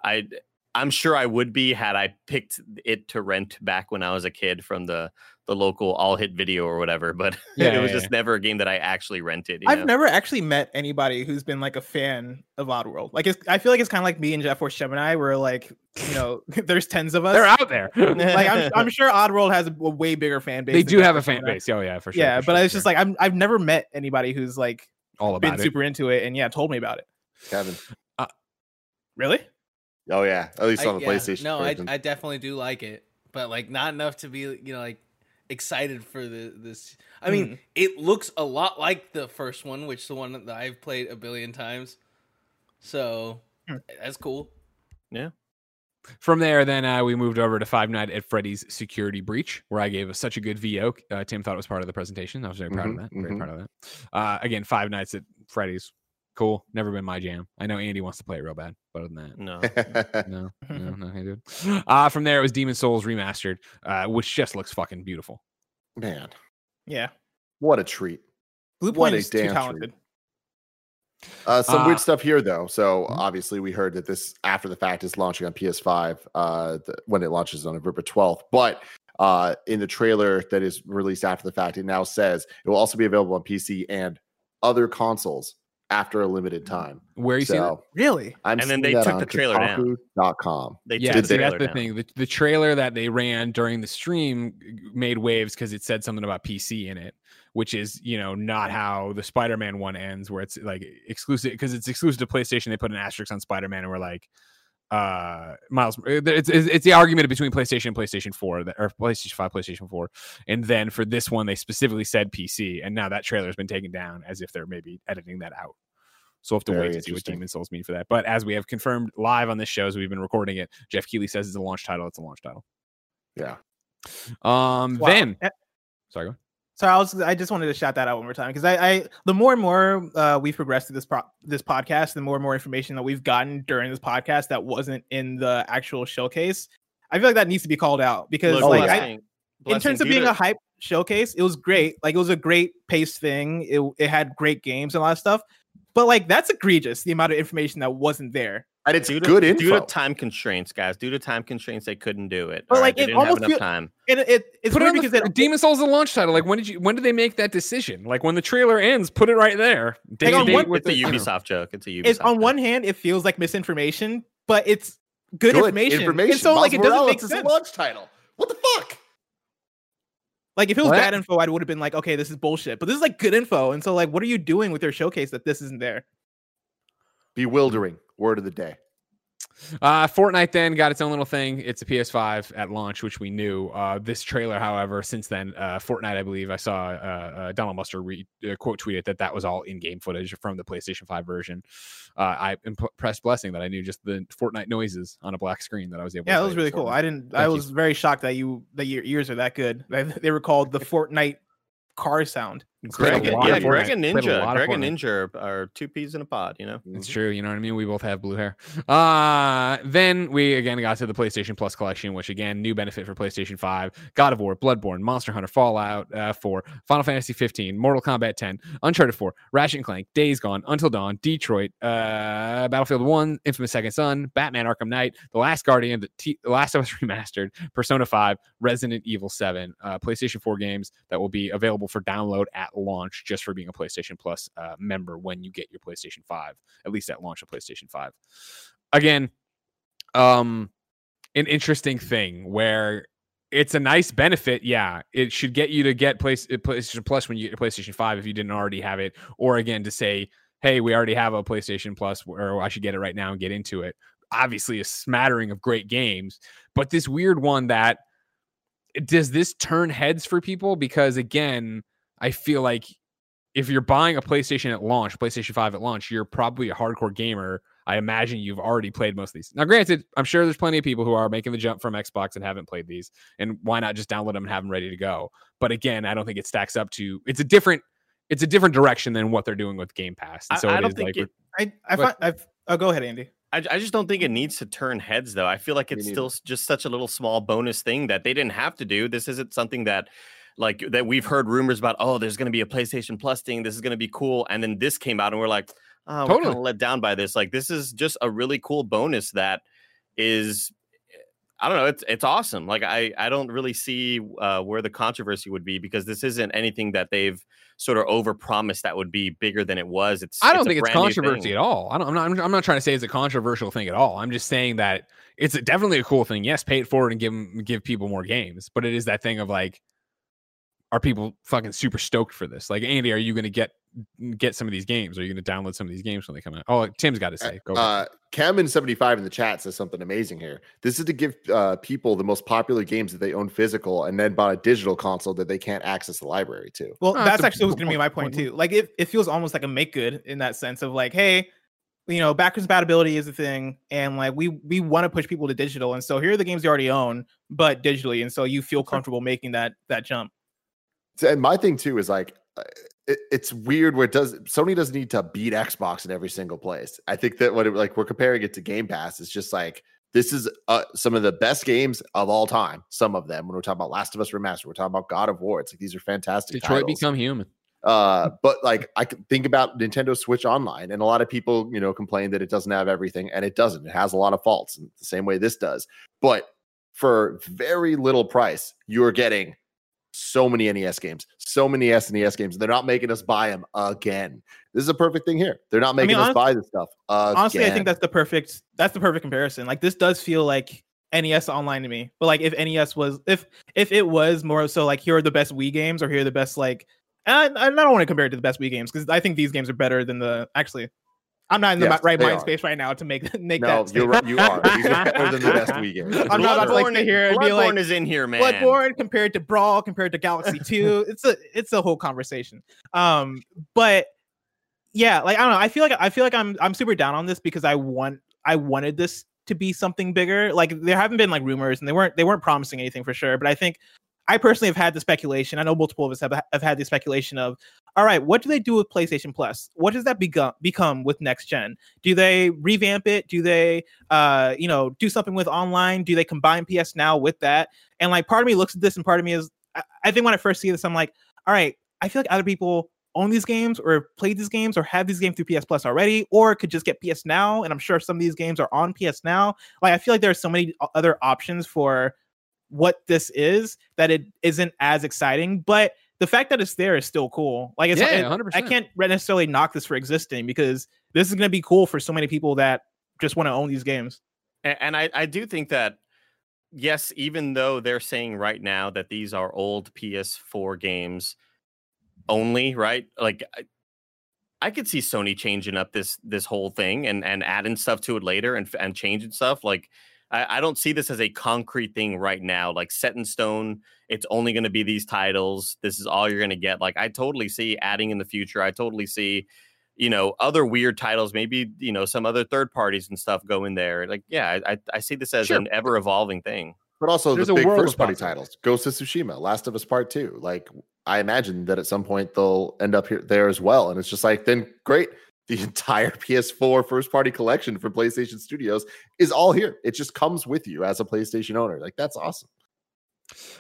I, I'm sure I would be had I picked it to rent back when I was a kid from the the local all hit video or whatever. But Yeah, it was yeah, just never a game that I actually rented. I've know? never actually met anybody who's been like a fan of Oddworld. Like, it's, I feel like it's kind of like me and Jet Force Gemini, where like, you know, there's tens of us. They're out there. like, I'm, I'm sure Oddworld has a way bigger fan base. they do Jeff have a fan base. Oh yeah, for sure. yeah, for but sure, it's for just sure. like I'm, I've never met anybody who's like all been about it. super into it, and yeah, told me about it. Kevin. Uh, really? Oh yeah, at least I- on the yeah, PlayStation. No, I. I definitely do like it, but like not enough to be you know like excited for the this. I mean, Hmm. it looks a lot like the first one, which is the one that I've played a billion times. So Hmm. that's cool. Yeah. From there, then uh, we moved over to Five Nights at Freddy's Security Breach, where I gave a, such a good VO. Uh, Tim thought it was part of the presentation. I was very proud Mhm, of that. Very mhm. proud of that. Uh, again, Five Nights at Freddy's, cool. Never been my jam. I know Andy wants to play it real bad, but other than that, No. no, no, no, I do. Uh, from there, it was Demon's Souls remastered, uh, which just looks fucking beautiful. Man, Yeah. what a treat! Blue What Point a is too damn treat. talented. Uh, some Uh, weird stuff here, though. So Mhm. obviously, we heard that this after the fact is launching on PS5 uh, th- when it launches on November 12th. But uh, in the trailer that is released after the fact, it now says it will also be available on PC and other consoles after a limited time. Where you see that? Really? I'm And then they took the trailer down. Kotaku.com. They Yeah, took see, the that's the down. thing. The, the trailer that they ran during the stream made waves because it said something about PC in it, which is you know not how the Spider-Man one ends, where it's like exclusive because it's exclusive to PlayStation. They put an asterisk on Spider-Man, and we're like, uh, Miles. It's, it's it's the argument between PlayStation and PlayStation Four, that, or PlayStation Five, PlayStation Four, and then for this one they specifically said PC, and now that trailer has been taken down as if they're maybe editing that out. So we'll have to Very wait to see what. Demon's Souls mean for that. But as we have confirmed live on this show, as we've been recording it, Geoff Keighley says it's a launch title. It's a launch title. Yeah. Um. Wow. Then, Eh, sorry. Go. So I was I just wanted to shout that out one more time because I, I the more and more uh, we've progressed through this pro- this podcast, the more and more information that we've gotten during this podcast that wasn't in the actual showcase. I feel like that needs to be called out because Look, like yeah. I, Blessing- in terms of due being a hype showcase, it was great. Like it was a great paced thing. It it had great games and a lot of stuff. But like that's egregious the amount of information that wasn't there. And it's due to, good info. due to time constraints, guys. Due to time constraints, they couldn't do it. But, like, they it didn't have almost enough feel- time. It, it it's Put it weird on the, because it, Demon's Souls is a launch title. Like when did you? When did they make that decision? Like when the trailer ends, put it right there. Day Hang on, date what- with It's a the- Ubisoft joke. It's a Ubisoft. it's on joke. one hand it feels like misinformation, but it's good, Good information. And so like it Miles doesn't Morales make is a sense. launch title. What the fuck? Like if it was What? bad info, I would have been like, okay, this is bullshit. But this is like good info. And so like, what are you doing with your showcase that this isn't there? Bewildering. Word of the day. Uh, Fortnite then got its own little thing. It's a PS5 at launch, which we knew. Uh, this trailer, however, since then, uh, Fortnite, I believe I saw uh, uh, Donald Mustard re- uh, quote tweeted that that was all in-game footage from the PlayStation 5 version. Uh, I impressed Blessing that I knew just the Fortnite noises on a black screen that I was able. To Yeah, to that was really before. cool. I didn't. I Thank you. was very shocked that you that your ears are that good. They were called the Fortnite car sound. Greg, and- yeah, Greg and Ninja. Greg and Ninja are, are two peas in a pod. You know. It's true. You know what I mean? We both have blue hair. Uh, then we again got to the PlayStation Plus collection, which again, new benefit for PlayStation 5, God of War, Bloodborne, Monster Hunter, Fallout uh, 4, Final Fantasy 15, Mortal Kombat 10, Uncharted 4, Ratchet and Clank, Days Gone, Until Dawn, Detroit, uh, Battlefield 1, Infamous Second Son, Batman Arkham Knight, The Last Guardian, The, T- Last of Us Remastered, Persona 5, Resident Evil 7, uh, PlayStation 4 games that will be available for download at launch just for being a PlayStation Plus uh, member when you get your PlayStation 5, at least at launch of PlayStation 5. Again, um, an interesting thing where it's a nice benefit. Yeah, it should get you to get place, uh, PlayStation Plus when you get your PlayStation 5 if you didn't already have it, or again to say, hey, we already have a PlayStation Plus, or I should get it right now and get into it. Obviously, a smattering of great games, but this weird one that does this turn heads for people? Because again, I feel like if you're buying a PlayStation at launch, PlayStation 5 at launch, you're probably a hardcore gamer. I imagine you've already played most of these. Now, granted, I'm sure there's plenty of people who are making the jump from Xbox and haven't played these. And why not just download them and have them ready to go? But again, I don't think it stacks up to it's a different it's a different direction than what they're doing with Game Pass. And I- so I it don't think like it- I I find I've. Oh, go ahead, Andy. I, I just don't think it needs to turn heads though. I feel like it's still just such a little small bonus thing that they didn't have to do. This isn't something that like that we've heard rumors about. Oh, there's going to be a PlayStation Plus thing. This is going to be cool. And then this came out, and we're like, oh, we're kind Totally. of let down by this. Like this is just a really cool bonus that is. I don't know. It's it's awesome. Like I I don't really see uh, where the controversy would be because this isn't anything that they've sort of overpromised that would be bigger than it was. It's I don't a think it's controversy at all. I don't, I'm not. I'm not trying to say it's a controversial thing at all. I'm just saying that it's definitely a cool thing. Yes, pay it forward and give give people more games, but it is that thing of like, are people fucking super stoked for this? Like, Andy, are you going to get get some of these games? Are you going to download some of these games when they come out? Oh, Tim's got to say. Go. ahead. Uh, Cameron75 in the chat says something amazing here. This is to give uh, people the most popular games that they own physical and then bought a digital console that they can't access the library to. Well, Oh, that's that's actually was going to be my point. point too. Like it, it feels almost like a make good in that sense of like, hey, you know, backwards compatibility is a thing, and like we we want to push people to digital, and so here are the games you already own, but digitally, and so you feel comfortable making that that jump. And my thing too is like, uh, it, it's weird where it does Sony doesn't need to beat Xbox in every single place. I think that what it, like we're comparing it to Game Pass, it's just like this is uh, some of the best games of all time. Some of them, when we're talking about Last of Us Remastered, we're talking about God of War. It's like these are fantastic. Detroit titles. become human. Uh, but like I can think about Nintendo Switch Online, and a lot of people, you know, complain that it doesn't have everything, and it doesn't. It has a lot of faults, in the same way this does. But for very little price, you are getting so many NES games, so many SNES games. They're not making us buy them again. This is a perfect thing here. They're not making mean, us buy this stuff. Again. Honestly, I think that's the perfect that's the perfect comparison. Like this does feel like NES Online to me. But like if NES was if if it was more so like here are the best Wii games or here are the best like and I, I don't want to compare it to the best Wii games because I think these games are better than the actually. I'm not in the Yes, right mind are. space right now to make make no, that. you're right. You are. These are better than the best Wii games. I'm not about to like Bloodborne- sit here and be Bloodborne like is in here, man. Bloodborne compared to Brawl compared to Galaxy 2. it's a it's a whole conversation. Um, but yeah, like I don't know. I feel like I feel like I'm I'm super down on this because I want I wanted this to be something bigger. Like there haven't been like rumors and they weren't they weren't promising anything for sure. But I think I personally have had the speculation. I know multiple of us have have had the speculation of, all right, what do they do with PlayStation Plus? What does that become become with next gen? Do they revamp it? Do they uh you know do something with online? Do they combine PS Now with that? And like part of me looks at this and part of me is I, I think when I first see this, I'm like, all right, I feel like other people own these games or played these games or have these games through PS Plus already, or could just get PS Now. And I'm sure some of these games are on PS Now. Like I feel like there are so many other options for what this is that it isn't as exciting. But the fact that it's there is still cool. Like it's Yeah, it- 100%. I can't necessarily knock this for existing because this is gonna be cool for so many people that just want to own these games. A- And I, I do think that, yes, even though they're saying right now that these are old PS4 games only, right? Like, I, I could see Sony changing up this this whole thing and and adding stuff to it later and and changing stuff. Like, I, I don't see this as a concrete thing right now, like set in stone. It's only going to be these titles. This is all you're going to get. Like, I totally see adding in the future. I totally see you know other weird titles maybe you know some other third parties and stuff go in there like yeah i, I- I see this as Sure. an ever evolving thing But also There's the a big world first party titles, Ghost of Tsushima, Last of Us Part Two. Like I imagine that at some point they'll end up here there as well, and it's just like then great. The entire PS4 first party collection from PlayStation Studios is all here. It just comes with you as a PlayStation owner. Like that's awesome.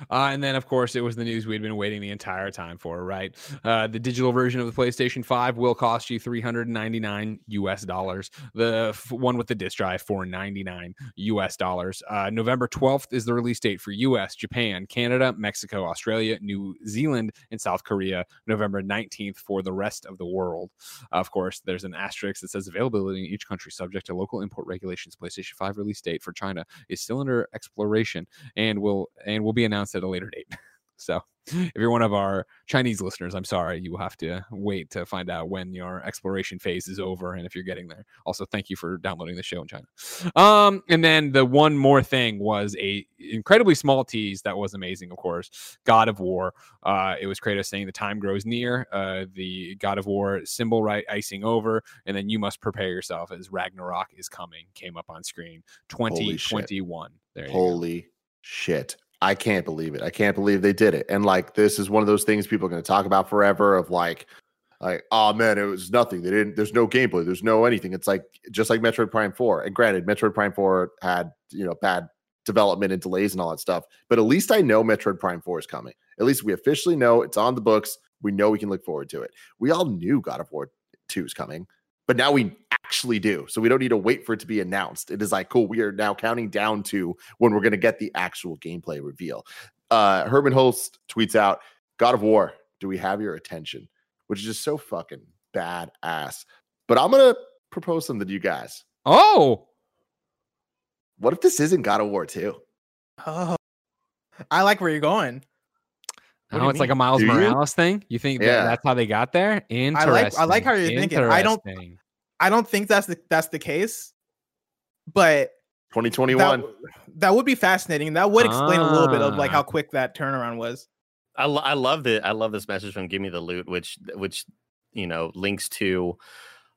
Uh, and then, of course, it was the news we'd been waiting the entire time for, right? Uh, the digital version of the PlayStation 5 will cost you 399 US dollars. The f- one with the disc drive, 499 US dollars. Uh, November 12th is the release date for US, Japan, Canada, Mexico, Australia, New Zealand, and South Korea. November 19th for the rest of the world. Of course, there's an asterisk that says availability in each country subject to local import regulations. PlayStation 5 release date for China is still under exploration and will and will be announced at a later date. So, if you're one of our Chinese listeners, I'm sorry, you will have to wait to find out when your exploration phase is over and if you're getting there. Also, thank you for downloading the show in China. Um, and then the one more thing was a incredibly small tease that was amazing. Of course, God of War. Uh, it was Kratos saying the time grows near. Uh, the God of War symbol right icing over, and then you must prepare yourself as Ragnarok is coming. Came up on screen. Holy shit. 2021. There you go. Holy shit. I can't believe it. I can't believe they did it. And like this is one of those things people are going to talk about forever of like like oh man, it was nothing. They didn't there's no gameplay, there's no anything. It's like just like Metroid Prime 4. And granted, Metroid Prime 4 had, you know, bad development and delays and all that stuff. But at least I know Metroid Prime 4 is coming. At least we officially know it's on the books. We know we can look forward to it. We all knew God of War 2 is coming, but now we actually do. So we don't need to wait for it to be announced. It is like, cool, we are now counting down to when we're going to get the actual gameplay reveal. Uh, Hermen Hulst tweets out, God of War, do we have your attention? Which is just so fucking badass. But I'm going to propose something to you guys. Oh, What if this isn't God of War 2? Oh, I like where you're going. What do now you it's like a? Miles Do you? Morales thing. You think that Yeah. that's how they got there? Interesting. I like how you're thinking. I don't- Interesting. I don't think that's the that's the case, but 2021. that, that would be fascinating. That would explain a little bit of like Ah. how quick that turnaround was. I, lo- I love the I love this message from Give Me the Loot, which which you know links to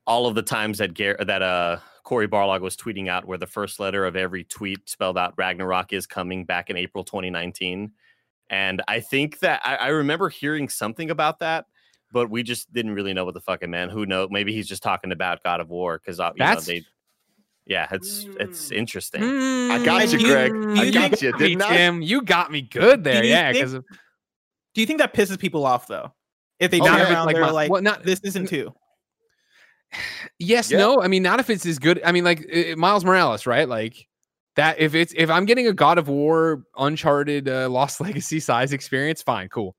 all of the times that Gar- that uh Cory Barlog was tweeting out where the first letter of every tweet spelled out Ragnarok is coming back in April 2019. And I think that I, I remember hearing something about that, but we just didn't really know what the fuck man. Who knows? Maybe he's just talking about God of War because you know, That's- they. Yeah, it's it's Mm. interesting. I got you, do you- Greg. I got you, Me, didn't I? Tim, you got me good there. you Yeah, think- because Do you think that pisses people off though? If they Okay, turn but around, like they're my- like, well, not- this isn't two. Yes, Yeah. no. I mean, not if it's as good. I mean, like uh, Miles Morales, right? Like that. If it's if I'm getting a God of War, Uncharted, uh, Lost Legacy size experience, fine, cool.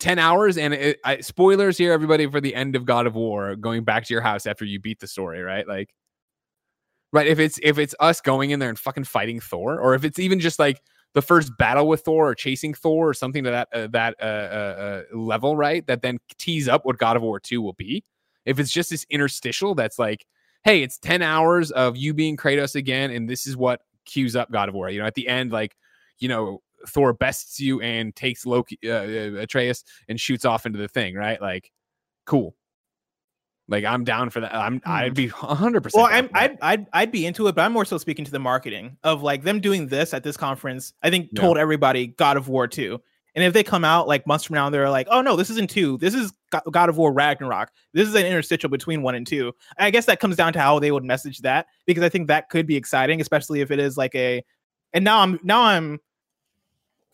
Ten hours and it, I, spoilers here, everybody, for the end of God of War, going back to your house after you beat the story, right? Like, right. If it's if it's us going in there and fucking fighting Thor, or if it's even just like the first battle with Thor or chasing Thor or something to that uh, that uh, uh, uh, level, right? That then tease up what God of War Two will be. If it's just this interstitial that's like, hey, it's 10 hours of you being Kratos again, and this is what cues up God of War. You know, at the end, like, you know, Thor bests you and takes Loki, uh, uh, Atreus, and shoots off into the thing, right? Like, cool. Like, I'm down for that. I'm, I'd be 100%. Well, I'm. I'd, I'd, I'd be into it, but I'm more so speaking to the marketing of like them doing this at this conference. I think Yeah. told everybody God of War 2. And if they come out like months from now they're like, oh no, this isn't two. This is God of War Ragnarok. This is an interstitial between one and two. I guess that comes down to how they would message that because I think that could be exciting, especially if it is like a. And now I'm now I'm.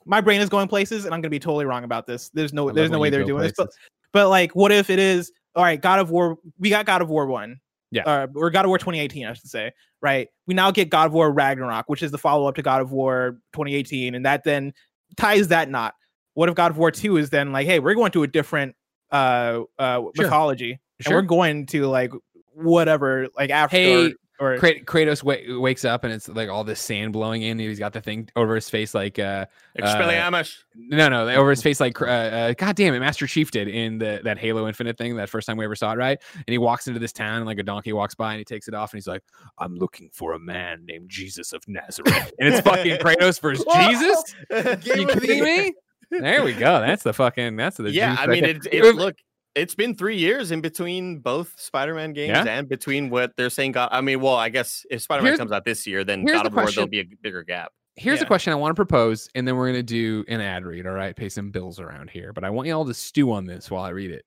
My brain is going places, and I'm gonna be totally wrong about this. There's no there's no way they're doing this, but but like, what if it is all right? God of War, we got God of War one, Yeah. uh, or God of War 2018, I should say, right? We now get God of War Ragnarok, which is the follow up to God of War 2018, and that then ties that knot. What if God of War two is then like, hey, we're going to a different uh uh Sure. mythology, and we're going to like whatever, like after. Hey, or, or Krat- Kratos wa- wakes up and it's like all this sand blowing in. and He's got the thing over his face, like uh, Expelliarmus. no, no, over his face, like uh, uh, God damn it, Master Chief did in the that Halo Infinite thing that first time we ever saw it, right? And he walks into this town and like a donkey walks by and he takes it off and he's like, "I'm looking for a man named Jesus of Nazareth," and it's fucking Kratos versus Jesus. you kidding me? There we go. That's the fucking. That's the. yeah, juice I mean, there. it, it, look, it's been three years in between both Spider-Man games Yeah. and between what they're saying. God, I mean, well, I guess if Spider-Man Here's- comes out this year, then God the of War there'll be a bigger gap. Here's a Yeah. question I want to propose, and then we're going to do an ad read. All right, pay some bills around here, but I want you all to stew on this while I read it.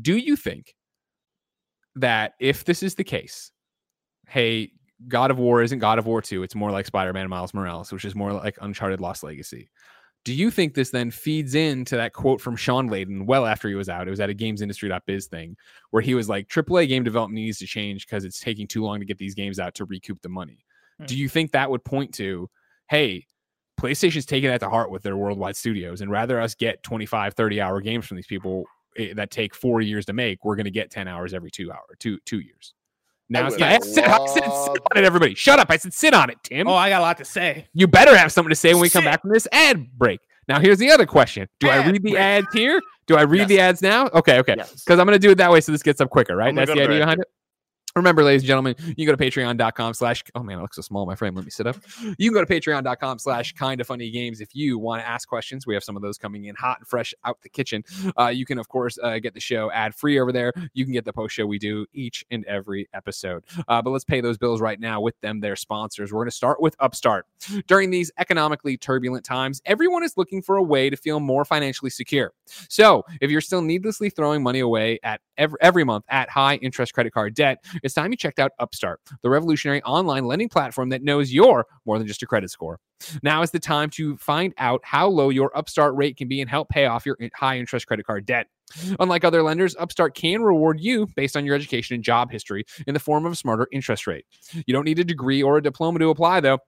Do you think that if this is the case, hey, God of War isn't God of War 2, it's more like Spider Man Miles Morales, which is more like Uncharted Lost Legacy. Do you think this then feeds into that quote from Shawn Layden well after he was out? It was at a gamesindustry.biz thing where he was like, AAA game development needs to change because it's taking too long to get these games out to recoup the money. Hmm. Do you think that would point to, hey, PlayStation's taking that to heart with their worldwide studios, and rather us get 25, 30 hour games from these people eh, that take four years to make, we're going to get 10 hours every two hour, two two years. Now it's would not, I said, I said sit on it, everybody. Shut up. I said sit on it, Tim. oh, I got a lot to say. You better have something to say when we come back from this ad break. Now, here's the other question: Do I read the break. ads here? Do I read Yes. the ads now? Okay, okay. Yes. Because I'm going to do it that way, so this gets up quicker, right? I'm That's go the idea bed. behind it. Remember, ladies and gentlemen, you go to patreon.com slash, oh man, it looks so small my frame. Let me sit up. You can go to patreon.com slash kind of funny games if you want to ask questions. We have some of those coming in hot and fresh out the kitchen. Uh, you can, of course, uh, get the show ad free over there. You can get the post show we do each and every episode. Uh, but let's pay those bills right now with them, their sponsors. We're going to start with Upstart. During these economically turbulent times, everyone is looking for a way to feel more financially secure. So, if you're still needlessly throwing money away at every, every month at high interest credit card debt, it's time you checked out Upstart, the revolutionary online lending platform that knows you're more than just a credit score. Now is the time to find out how low your Upstart rate can be and help pay off your high interest credit card debt. Unlike other lenders, Upstart can reward you based on your education and job history in the form of a smarter interest rate. You don't need a degree or a diploma to apply, though.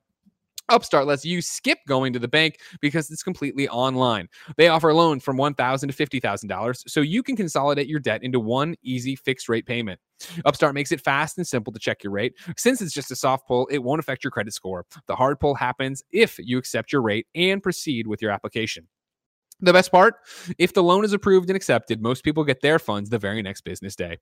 Upstart lets you skip going to the bank because it's completely online. They offer loans from 1,000 to $50,000 so you can consolidate your debt into one easy fixed rate payment. Upstart makes it fast and simple to check your rate. Since it's just a soft pull, it won't affect your credit score. The hard pull happens if you accept your rate and proceed with your application. The best part if the loan is approved and accepted, most people get their funds the very next business day.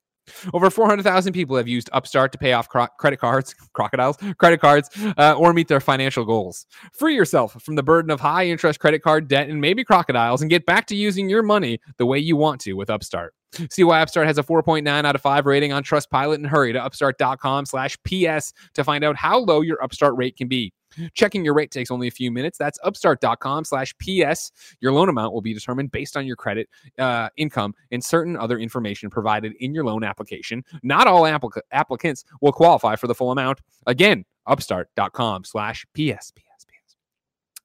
Over 400,000 people have used Upstart to pay off cro- credit cards, crocodiles, credit cards, uh, or meet their financial goals. Free yourself from the burden of high interest credit card debt and maybe crocodiles and get back to using your money the way you want to with Upstart. See why Upstart has a 4.9 out of 5 rating on Trustpilot and hurry to upstart.com slash PS to find out how low your Upstart rate can be. Checking your rate takes only a few minutes. That's upstart.com slash PS. Your loan amount will be determined based on your credit, uh, income, and certain other information provided in your loan application. Not all applic- applicants will qualify for the full amount. Again, upstart.com slash PS.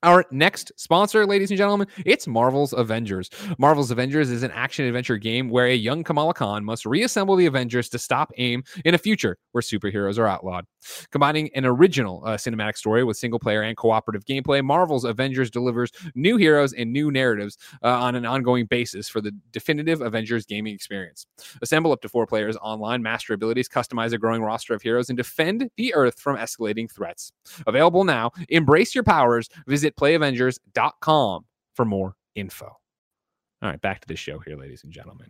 Our next sponsor, ladies and gentlemen, it's Marvel's Avengers. Marvel's Avengers is an action adventure game where a young Kamala Khan must reassemble the Avengers to stop AIM in a future where superheroes are outlawed. Combining an original uh, cinematic story with single player and cooperative gameplay, Marvel's Avengers delivers new heroes and new narratives uh, on an ongoing basis for the definitive Avengers gaming experience. Assemble up to four players online, master abilities, customize a growing roster of heroes, and defend the Earth from escalating threats. Available now. Embrace your powers. Visit playavengers.com for more info. All right, back to the show here, ladies and gentlemen.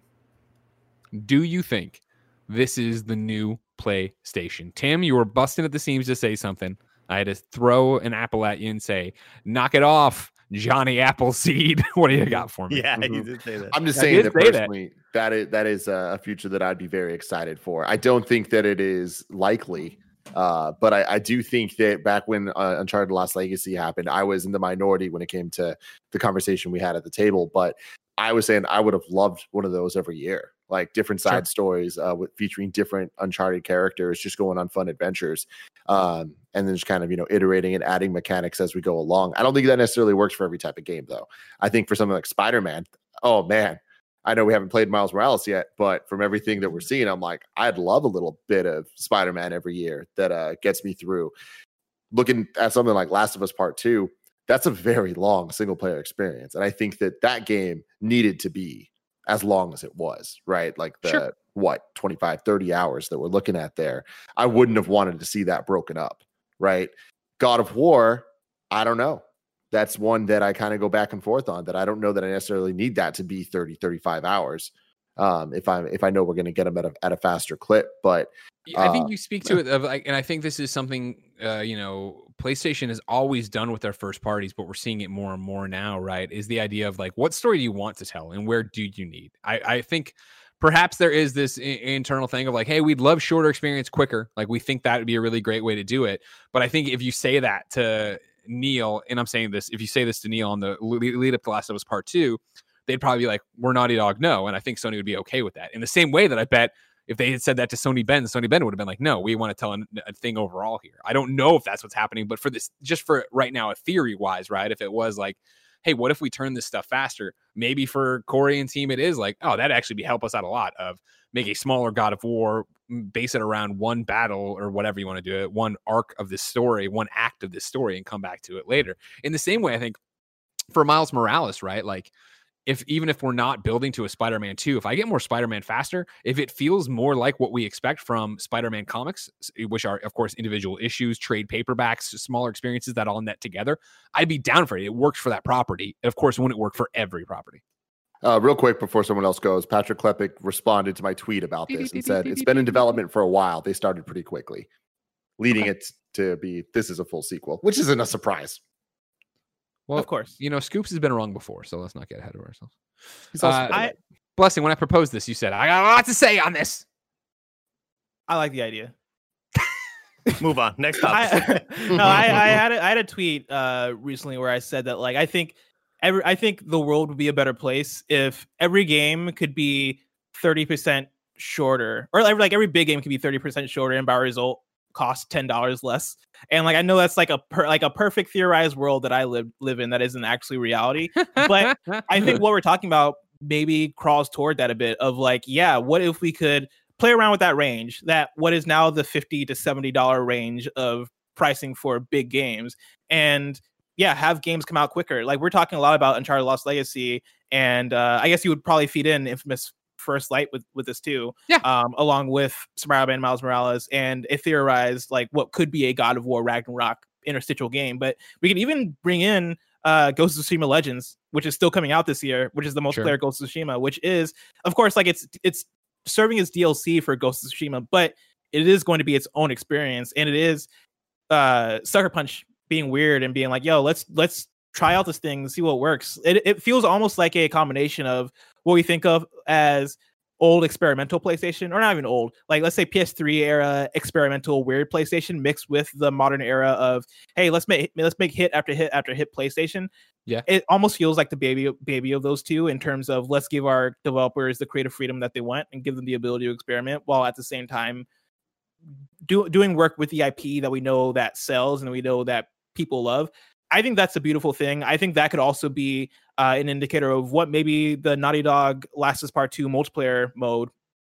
Do you think this is the new PlayStation? Tim, you were busting at the seams to say something. I had to throw an apple at you and say, knock it off, Johnny Appleseed. what do you got for me? Yeah, Mhm. you did say that. I'm just I saying that say that. personally, that is that is a future that I'd be very excited for. I don't think that it is likely, uh, but I, I do think that back when uh, Uncharted Lost Legacy happened, I was in the minority when it came to the conversation we had at the table. But I was saying I would have loved one of those every year, like different Sure. side stories uh, with featuring different Uncharted characters, just going on fun adventures, um, and then just kind of you know iterating and adding mechanics as we go along. I don't think that necessarily works for every type of game, though. I think for something like Spider Man, oh man, I know we haven't played Miles Morales yet, but from everything that we're seeing, I'm like, I'd love a little bit of Spider Man every year that uh, gets me through. Looking at something like Last of Us Part Two, that's a very long single player experience, and I think that that game needed to be as long as it was, right? Like the Sure. what 25, 30 hours that we're looking at there. I wouldn't have wanted to see that broken up, right? God of War, I don't know that's one that I kind of go back and forth on that I don't know that I necessarily need that to be 30 35 hours um if I if I know we're going to get them at a, at a faster clip but I think Uh, you speak to it of like, and I think this is something uh, you know PlayStation has always done with their first parties, but we're seeing it more and more now. Right? Is the idea of like what story do you want to tell, and where do you need? I, I think perhaps there is this I- internal thing of like, hey, we'd love shorter experience quicker. Like we think that would be a really great way to do it. But I think if you say that to Neil, and I'm saying this, if you say this to Neil on the lead up to Last of Us Part Two, they'd probably be like, "We're Naughty Dog, no," and I think Sony would be okay with that. In the same way that I bet if they had said that to Sony Bend, Sony Bend would have been like, "No, we want to tell a, a thing overall here." I don't know if that's what's happening, but for this, just for right now, a theory wise, right? If it was like, "Hey, what if we turn this stuff faster?" Maybe for Cory and team, it is like, "Oh, that'd actually be help us out a lot." Of make a smaller God of War, base it around one battle or whatever you want to do it, one arc of this story, one act of this story, and come back to it later. In the same way, I think for Miles Morales, right? Like if even if we're not building to a Spider-Man 2, if I get more Spider-Man faster, if it feels more like what we expect from Spider-Man comics, eh, which are of course individual issues, trade paperbacks, smaller experiences that all net together, I'd be down for it. It works for that property. Of course, wouldn't work for every property. Uh real quick before someone else goes Patrick Klepek responded to my tweet about this and said it's been in development for a while they started pretty quickly leading Okay. it to be this is a full sequel which isn't a surprise Well, of course. you know, Scoops has been wrong before, so let's not get ahead of ourselves. Uh, I- Blessing, when I proposed this, you said, I got a lot to say on this. I like the idea. Move on. Next I, no, I, I had a, I had a tweet uh recently where I said that like I think every I think the world would be a better place if every game could be thirty percent shorter, or every, like every big game could be thirty percent shorter, and by result cost ten dollars less. And like I know that's like a per, like a perfect theorized world that I live live in that isn't actually reality. But I think what we're talking about maybe crawls toward that a bit of like, yeah, what if we could play around with that range, that what is now the 50 to 70 dollar range of pricing for big games and yeah, have games come out quicker. Like we're talking a lot about Uncharted Lost Legacy and uh I guess you would probably feed in Infamous First Light with with this too. Yeah. Um along with Spider-Man Miles Morales and it theorized like what could be a God of War Ragnarok interstitial game, but we can even bring in uh Ghost of Tsushima Legends, which is still coming out this year, which is the multiplayer Sure. Ghost of Tsushima, which is of course like it's it's serving as DLC for Ghost of Tsushima, but it is going to be its own experience, and it is uh Sucker Punch being weird and being like, "Yo, let's let's try out this thing and see what works." It it feels almost like a combination of what we think of as old experimental PlayStation, or not even old, like let's say PS3 era experimental weird PlayStation mixed with the modern era of hey, let's make let's make hit after hit after hit PlayStation. Yeah. it almost feels like the baby baby of those two in terms of let's give our developers the creative freedom that they want and give them the ability to experiment while at the same time do, doing work with the IP that we know that sells and we know that people love. I think that's a beautiful thing. I think that could also be uh, an indicator of what maybe the Naughty Dog Last Us Part Two multiplayer mode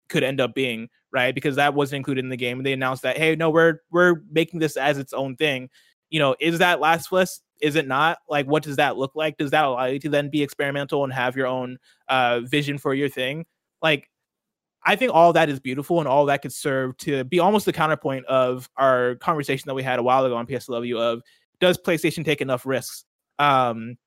could end up being, right? Because that wasn't included in the game. And they announced that, hey, no, we're we're making this as its own thing. You know, is that Last of Us? Is it not? Like, what does that look like? Does that allow you to then be experimental and have your own uh, vision for your thing? Like, I think all that is beautiful and all that could serve to be almost the counterpoint of our conversation that we had a while ago on PSLW of does PlayStation take enough risks? Um,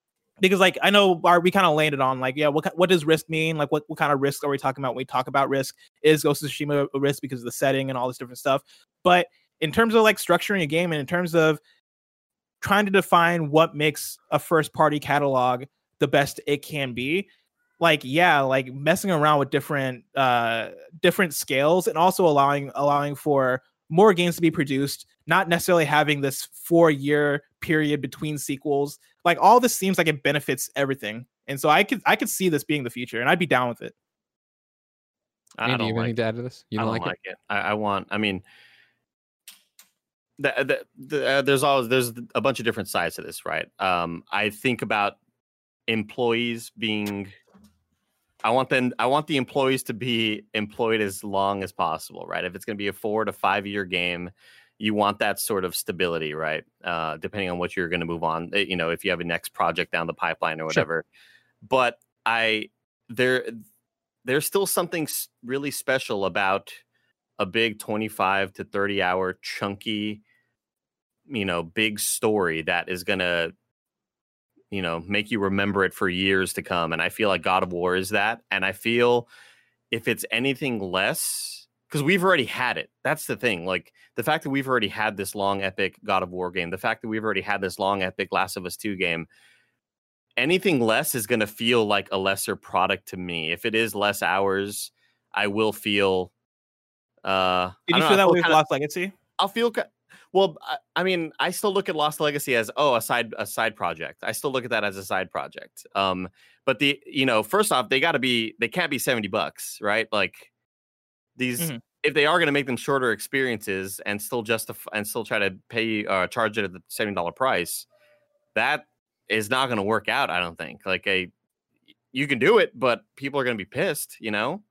because like I know our, we kind of landed on like yeah what what does risk mean? Like what, what kind of risk are we talking about when we talk about risk? Is Ghost of Tsushima a risk because of the setting and all this different stuff? But in terms of like structuring a game and in terms of trying to define what makes a first party catalog the best it can be like yeah like messing around with different uh different scales and also allowing allowing for more games to be produced not necessarily having this four year period between sequels like all this seems like it benefits everything and so i could i could see this being the future and i'd be down with it I Andy, don't you have like anything to add to this? You don't, don't like, it. I, I want. I mean, the, the, the, uh, there's always there's a bunch of different sides to this, right? Um, I think about employees being. I want them. I want the employees to be employed as long as possible, right? If it's going to be a four to five year game, you want that sort of stability, right? Uh, depending on what you're going to move on, eh, you know, if you have a next project down the pipeline or whatever. Sure. But I there there's still something really special about a big 25 to 30 hour chunky you know big story that is going to you know make you remember it for years to come and i feel like god of war is that and i feel if it's anything less because we've already had it that's the thing like the fact that we've already had this long epic god of war game the fact that we've already had this long epic last of us 2 game anything less is going to feel like a lesser product to me if it is less hours i will feel uh did you know, feel that with kinda- lost legacy I'll feel well. I- I mean, I still look at Lost Legacy as oh a side a side project. I still look at that as a side project. Um, but the you know first off they got to be they can't be seventy bucks, right? Like these Mhm. if they are going to make them shorter experiences and still justify and still try to pay uh, charge it at the seventy dollar price, that is not going to work out. I don't think. Like a you can do it, but people are going to be pissed. You know.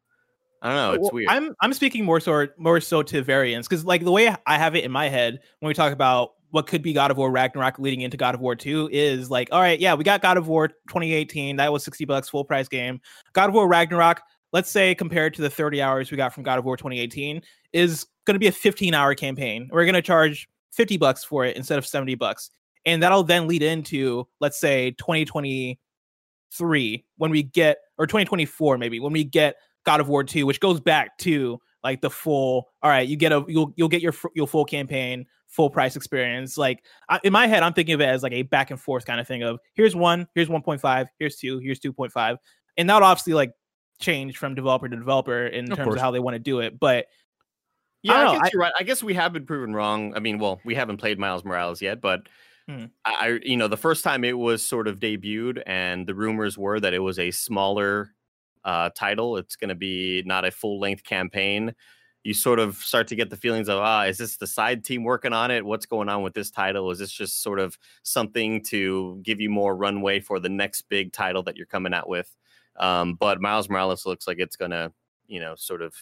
I don't know. It's Well, weird. I'm I'm speaking more so more so to variants because like the way I have it in my head when we talk about what could be God of War Ragnarok leading into God of War 2 is like, all right, yeah, we got God of War 2018. That was 60 bucks full price game. God of War Ragnarok, let's say compared to the 30 hours we got from God of War 2018, is going to be a 15 hour campaign. We're going to charge 50 bucks for it instead of 70 bucks. And that'll then lead into, let's say, 2023 when we get, or 2024 maybe, when we get God of War 2, which goes back to like the full, all right, you get a, you'll, you'll get your, your full campaign, full price experience. Like I, in my head, I'm thinking of it as like a back and forth kind of thing of here's one, here's 1.5, here's two, here's 2.5. And that obviously like change from developer to developer in Of terms course. of how they want to do it. But Yeah, I I, guess I- you're right. I guess we have been proven wrong. I mean, well, we haven't played Miles Morales yet, but Hmm. I, you know, the first time it was sort of debuted, and the rumors were that it was a smaller uh, title. It's going to be not a full length campaign. You sort of start to get the feelings of, ah, is this the side team working on it? What's going on with this title? Is this just sort of something to give you more runway for the next big title that you're coming out with? Um, but Miles Morales looks like it's going to, you know, sort of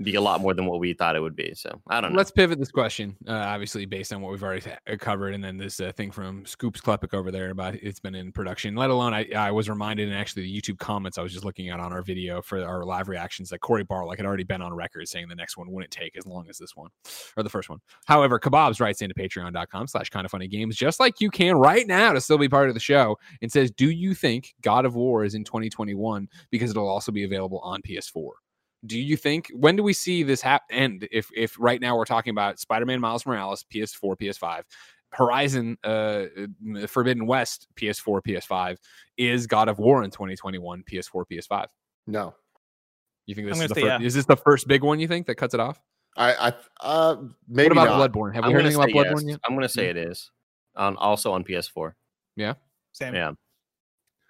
be a lot more than what we thought it would be. So I don't know. Let's pivot this question, uh, obviously based on what we've already covered, and then this uh, thing from Scoops Klepek over there about it's been in production. Let alone, I, I was reminded in actually the YouTube comments I was just looking at on our video for our live reactions that Cory Barlog had already been on record saying the next one wouldn't take as long as this one or the first one. However, Kebabs writes into patreon.com slash kind of funny games, just like you can right now to still be part of the show, and says, Do you think God of War is in 2021 because it'll also be available on PS4? Do you think when do we see this hap- end if if right now we're talking about spider-man miles morales ps4 ps5 horizon uh forbidden west ps4 ps5 is god of war in 2021 ps4 ps5 No, you think this is the say fir- yeah. is this the first big one you think that cuts it off I, I, uh, maybe what about not. bloodborne have I'm we heard anything about say bloodborne yes. yet I'm going to say Mm. it is. On also on PS4. Yeah. same. Yeah.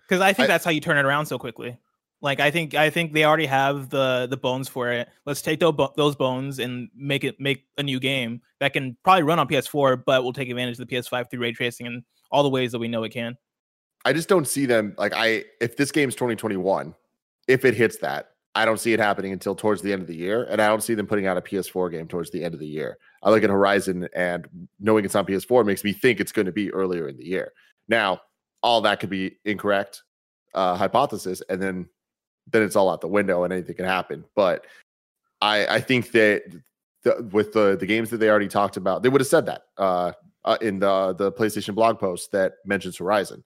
because I think I- that's how you turn it around so quickly. Like I think I think they already have the the bones for it. Let's take those those bones and make it make a new game that can probably run on PS4, but will take advantage of the PS5 through ray tracing and all the ways that we know it can. I just don't see them like I if this game's 2021, if it hits that, I don't see it happening until towards the end of the year, and I don't see them putting out a PS4 game towards the end of the year. I look at Horizon, and knowing it's on PS4 makes me think it's going to be earlier in the year. Now, all that could be incorrect uh, hypothesis, and then then it's all out the window, and anything can happen. But I I think that the, with the the games that they already talked about, they would have said that uh, uh, in the the PlayStation blog post that mentions Horizon.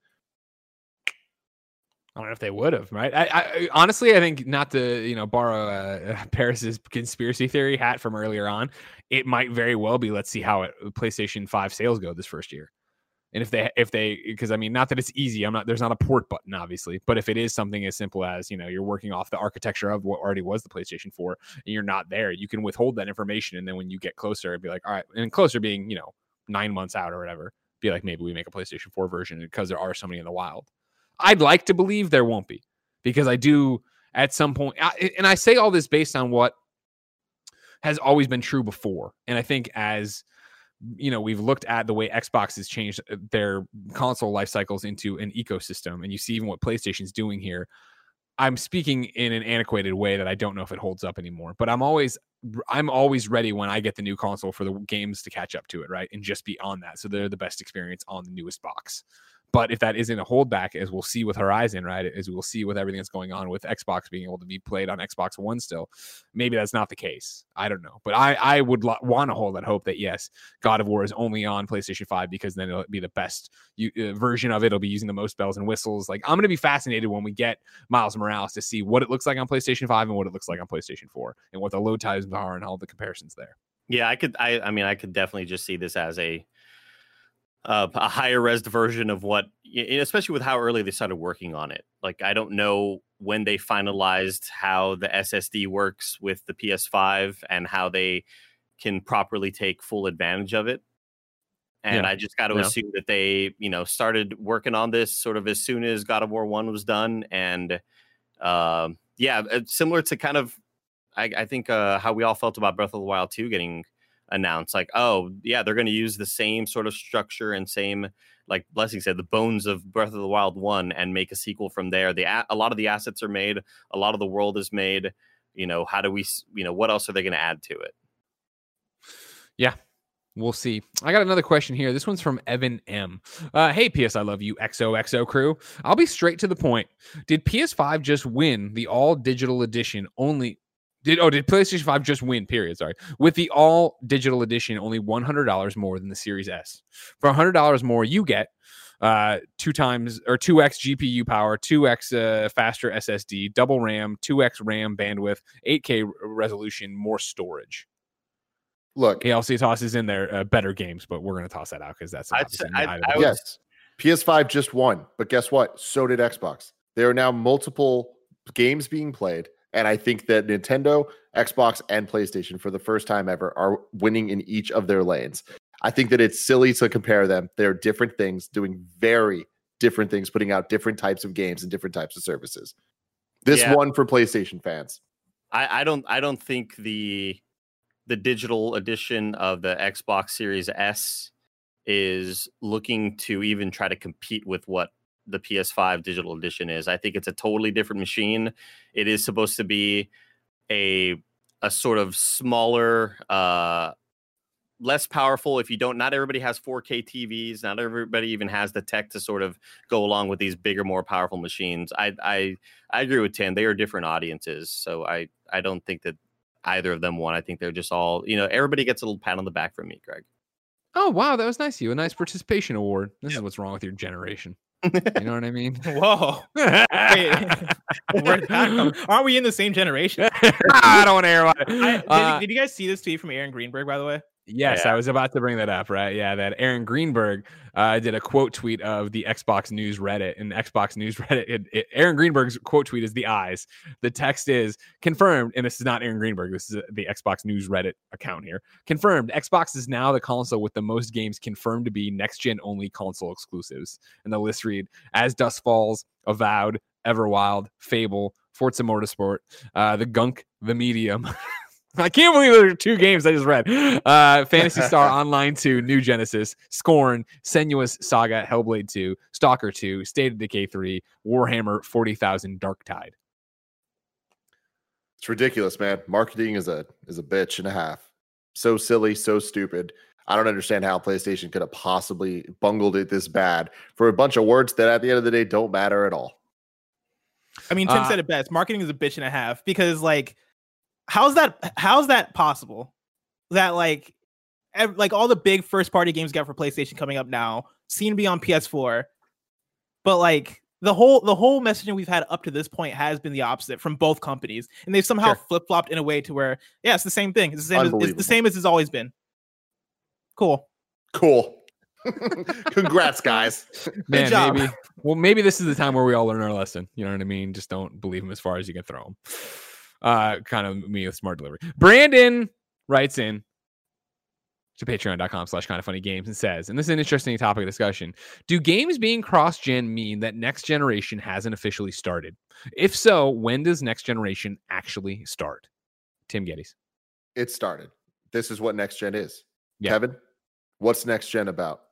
I don't know if they would have, right? I, I, honestly, I think not to you know borrow uh, Parris's conspiracy theory hat from earlier on. It might very well be. Let's see how it, PlayStation Five sales go this first year, and if they if they because I mean not that it's easy. I'm not there's not a port button obviously, but if it is something as simple as you know you're working off the architecture of what already was the PlayStation Four, and you're not there, you can withhold that information, and then when you get closer, it'd be like all right, and closer being you know nine months out or whatever, be like maybe we make a PlayStation Four version because there are so many in the wild. I'd like to believe there won't be because I do at some point, I, and I say all this based on what has always been true before. And I think as you know, we've looked at the way Xbox has changed uh, their console life cycles into an ecosystem, and you see even what PlayStation's doing here. I'm speaking in an antiquated way that I don't know if it holds up anymore, but I'm always I'm always ready when I get the new console for the games to catch up to it, right? And just be on that. So they're the best experience on the newest box. But if that isn't a holdback, as we'll see with Horizon, right, as we'll see with everything that's going on with Xbox being able to be played on Xbox One still, maybe that's not the case. I don't know, but I I would lo- want to hold that hope that yes, God of War is only on PlayStation Five because then it'll be the best uh, version of it. It'll be using the most bells and whistles. Like I'm going to be fascinated when we get Miles Morales to see what it looks like on PlayStation Five and what it looks like on PlayStation Four, and what the load times are and all the comparisons there. Yeah, I could. I I mean, I could definitely just see this as a uh, a higher res version of what, especially with how early they started working on it. Like, I don't know when they finalized how the SSD works with the PS5 and how they can properly take full advantage of it. And yeah. I just got to yeah. assume that they, you know, started working on this sort of as soon as God of War One was done, and uh, yeah, similar to kind of, I, I think uh, how we all felt about Breath of the Wild Two getting announce like oh yeah they're going to use the same sort of structure and same like blessing said the bones of breath of the wild 1 and make a sequel from there the a lot of the assets are made a lot of the world is made you know how do we you know what else are they going to add to it yeah We'll see. I got another question here. This one's from Evan M. Uh, hey, PS, I love you, XOXO crew. I'll be straight to the point. Did PS5 just win the all digital edition only did oh did PlayStation 5 just win? Period. Sorry. With the all digital edition, only $100 more than the Series S. For $100 more, you get uh two times or 2x GPU power, 2x uh, faster SSD, double RAM, 2x RAM bandwidth, 8K resolution, more storage. Look, KLC tosses in there uh, better games, but we're going to toss that out because that's I, I, I, yes. PS5 just won, but guess what? So did Xbox. There are now multiple games being played and I think that Nintendo, Xbox, and PlayStation, for the first time ever, are winning in each of their lanes. I think that it's silly to compare them. They're different things, doing very different things, putting out different types of games and different types of services. This yeah. one for PlayStation fans. I, I don't I don't think the the digital edition of the Xbox Series S is looking to even try to compete with what the PS5 digital edition is. I think it's a totally different machine. It is supposed to be a a sort of smaller uh less powerful if you don't not everybody has 4K TVs, not everybody even has the tech to sort of go along with these bigger more powerful machines. I I I agree with Tim. They are different audiences. So I I don't think that either of them won. I think they're just all, you know, everybody gets a little pat on the back from me, Greg. Oh wow, that was nice of you. A nice participation award. This is what's wrong with your generation. You know what I mean? Whoa. Wait, Aren't we in the same generation? I don't want to hear about it. I, did, uh, did, you guys see this tweet from Aaron Greenberg, by the way? Yes, yeah. I was about to bring that up, right? Yeah, that Aaron Greenberg uh, did a quote tweet of the Xbox News Reddit, and Xbox News Reddit. It, it, Aaron Greenberg's quote tweet is the eyes. The text is confirmed, and this is not Aaron Greenberg. This is the Xbox News Reddit account here. Confirmed. Xbox is now the console with the most games confirmed to be next gen only console exclusives. And the list read: As Dust Falls, Avowed, Everwild, Fable, Forza Motorsport, uh, the Gunk, the Medium. I can't believe there are two games I just read. Uh, Phantasy Star Online 2, New Genesis, Scorn, Senua's Saga, Hellblade 2, Stalker 2, State of Decay 3, Warhammer 40,000 Dark Tide. It's ridiculous, man. Marketing is a is a bitch and a half. So silly, so stupid. I don't understand how PlayStation could have possibly bungled it this bad for a bunch of words that at the end of the day don't matter at all. I mean, Tim Uh, said it best. Marketing is a bitch and a half because, like, how's that? How's that possible? That like, ev- like all the big first party games got for PlayStation coming up now seem to be on PS4, but like the whole the whole messaging we've had up to this point has been the opposite from both companies, and they've somehow Sure. flip flopped in a way to where yeah, it's the same thing. It's the same. As, it's the same as it's always been. Cool. Cool. Congrats, guys. Man, job. maybe. Well, maybe this is the time where we all learn our lesson. You know what I mean? Just don't believe him as far as you can throw him. Uh, kind of me with smart delivery. Brandon writes in to patreon.com slash kind of funny games and says, and this is an interesting topic of discussion. Do games being cross gen mean that next generation hasn't officially started? If so, when does next generation actually start? Tim Gettys. It started. This is what next gen is. Yeah. Kevin, what's next gen about?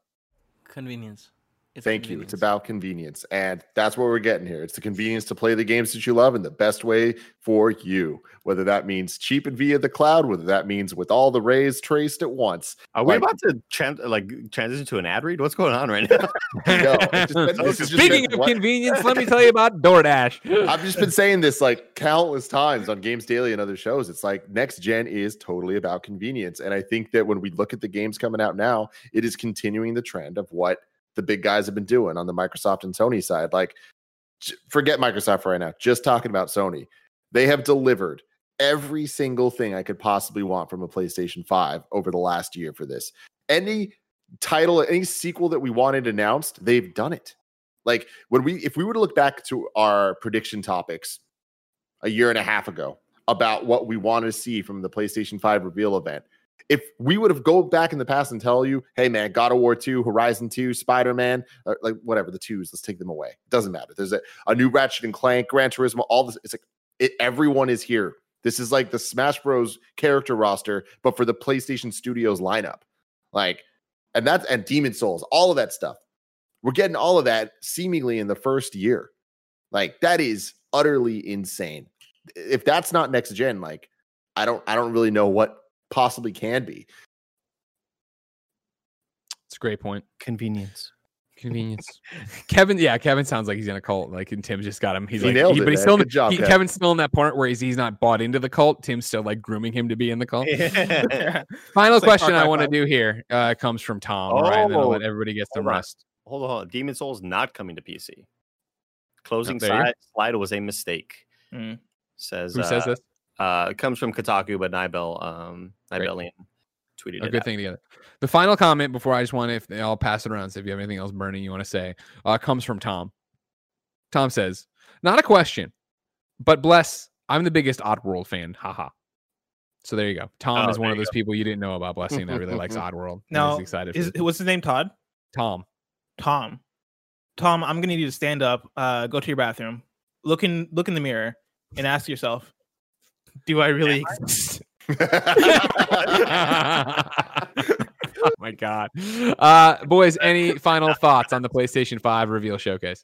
Convenience. It's Thank you. It's about convenience. And that's what we're getting here. It's the convenience to play the games that you love in the best way for you. Whether that means cheap and via the cloud, whether that means with all the rays traced at once. Are we Like- about to tran- like transition to an ad read? What's going on right now? No, just been- this Speaking been of what- convenience, let me tell you about DoorDash. I've just been saying this like countless times on Games Daily and other shows. It's like next gen is totally about convenience. And I think that when we look at the games coming out now, it is continuing the trend of what the big guys have been doing on the Microsoft and Sony side. Like, forget Microsoft for right now, just talking about Sony. They have delivered every single thing I could possibly want from a PlayStation 5 over the last year for this. Any title, any sequel that we wanted announced, they've done it. Like when we if we were to look back to our prediction topics a year and a half ago about what we wanted to see from the PlayStation 5 reveal event, if we would have go back in the past and tell you, hey man, God of War 2, Horizon 2, Spider-Man, or like whatever the twos, let's take them away. It doesn't matter. There's a, a new Ratchet and Clank, Gran Turismo, all this. It's like it, everyone is here. This is like the Smash Bros character roster, but for the PlayStation Studios lineup. Like, and that's and Demon's Souls, all of that stuff. We're getting all of that seemingly in the first year. Like that is utterly insane. If that's not next gen, like I don't I don't really know what possibly can be. It's a great point. Convenience. Convenience. Kevin, yeah, Kevin sounds like he's in a cult. Like, and Tim just got him. He's He like, nailed he- it, but he's man. still, in Good the- job, he- Kev. Kevin's still in that part where he's, he's not bought into the cult. Tim's still like grooming him to be in the cult. Final It's question Far I want to do here uh, comes from Tom. all right, and then I'll Oh, let everybody get the on. rest. hold on, hold on. Demon's Souls not coming to PC. Closing there you go. side, slide was a mistake. Mm. Says Who says uh, this? Uh, it comes from Kotaku, but Nibel, um, Great. Nibellion tweeted A it. good out. thing together. The final comment before I just want to, if they all pass it around, so if you have anything else burning you want to say, uh, comes from Tom. Tom says, not a question, but bless, I'm the biggest Oddworld fan. Haha. So there you go. Tom Oh, is one of you those people you didn't know about blessing that really likes Oddworld. and Now, is excited. Is for what's his name? Todd. Tom. Tom. Tom, I'm gonna need you to stand up, uh, go to your bathroom, look in look in the mirror, and ask yourself, do I really exist? Oh my god. Uh boys, any final thoughts on the PlayStation 5 reveal showcase?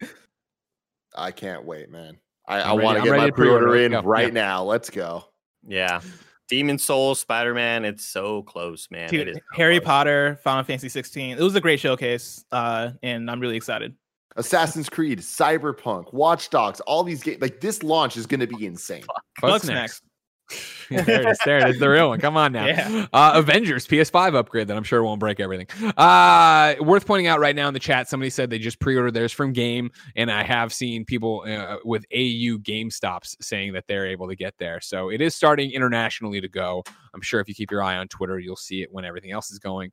I can't wait, man. I, I want to I'm get my to pre-order. pre-order in right Yeah. now. Let's go. Yeah. Demon's Souls, Spider Man, it's so close, man. Dude, it is so Harry close. Potter, Final Fantasy 16. It was a great showcase, uh, and I'm really excited. Assassin's Creed, Cyberpunk, Watch Dogs, all these games. Like this launch is going to be insane. What's Bugsnax. next? there it is. There it is. The real one. Come on now. Yeah. Uh, Avengers PS5 upgrade that I'm sure won't break everything. Uh, worth pointing out right now in the chat, somebody said they just pre-ordered theirs from Game, and I have seen people uh, with AU Game Stops saying that they're able to get there. So it is starting internationally to go. I'm sure if you keep your eye on Twitter, you'll see it when everything else is going.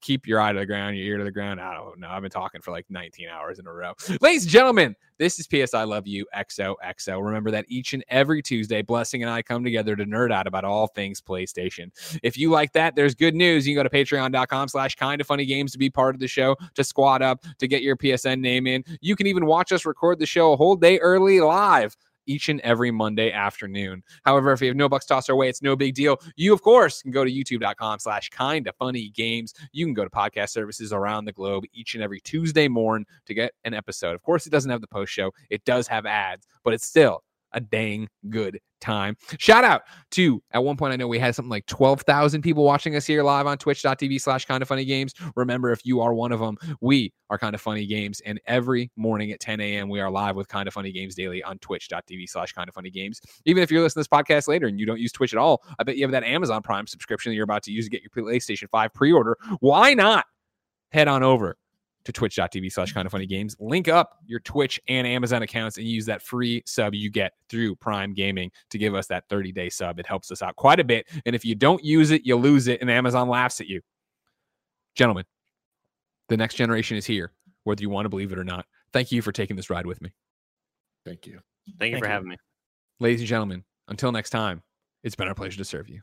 Keep your eye to the ground, your ear to the ground. I don't know. I've been talking for like 19 hours in a row. Ladies and gentlemen, this is PS I Love You XOXO. Remember that each and every Tuesday, Blessing and I come together to nerd out about all things PlayStation. If you like that, there's good news. You can go to patreon.com slash kind of funny games to be part of the show, to squad up, to get your PSN name in. You can even watch us record the show a whole day early live each and every Monday afternoon. However, if you have no bucks tossed our way, it's no big deal. You, of course, can go to youtube.com slash kind of funny games. You can go to podcast services around the globe each and every Tuesday morning to get an episode. Of course, it doesn't have the post show, it does have ads, but it's still a dang good time. Shout out to at one point I know we had something like 12,000 people watching us here live on twitch.tv slash kind of funny games. Remember, if you are one of them, we are kind of funny games. And every morning at 10 a.m. we are live with kind of funny games daily on twitch.tv slash kind of funny games. Even if you're listening to this podcast later and you don't use Twitch at all, I bet you have that Amazon Prime subscription that you're about to use to get your PlayStation 5 pre-order. Why not head on over to twitch.tv slash kind of funny games. Link up your Twitch and Amazon accounts and use that free sub you get through Prime Gaming to give us that 30 day sub. It helps us out quite a bit. And if you don't use it, you lose it, and Amazon laughs at you. Gentlemen, the next generation is here, whether you want to believe it or not. Thank you for taking this ride with me. Thank you. Thank you Thank for you. having me. Ladies and gentlemen, until next time, it's been our pleasure to serve you.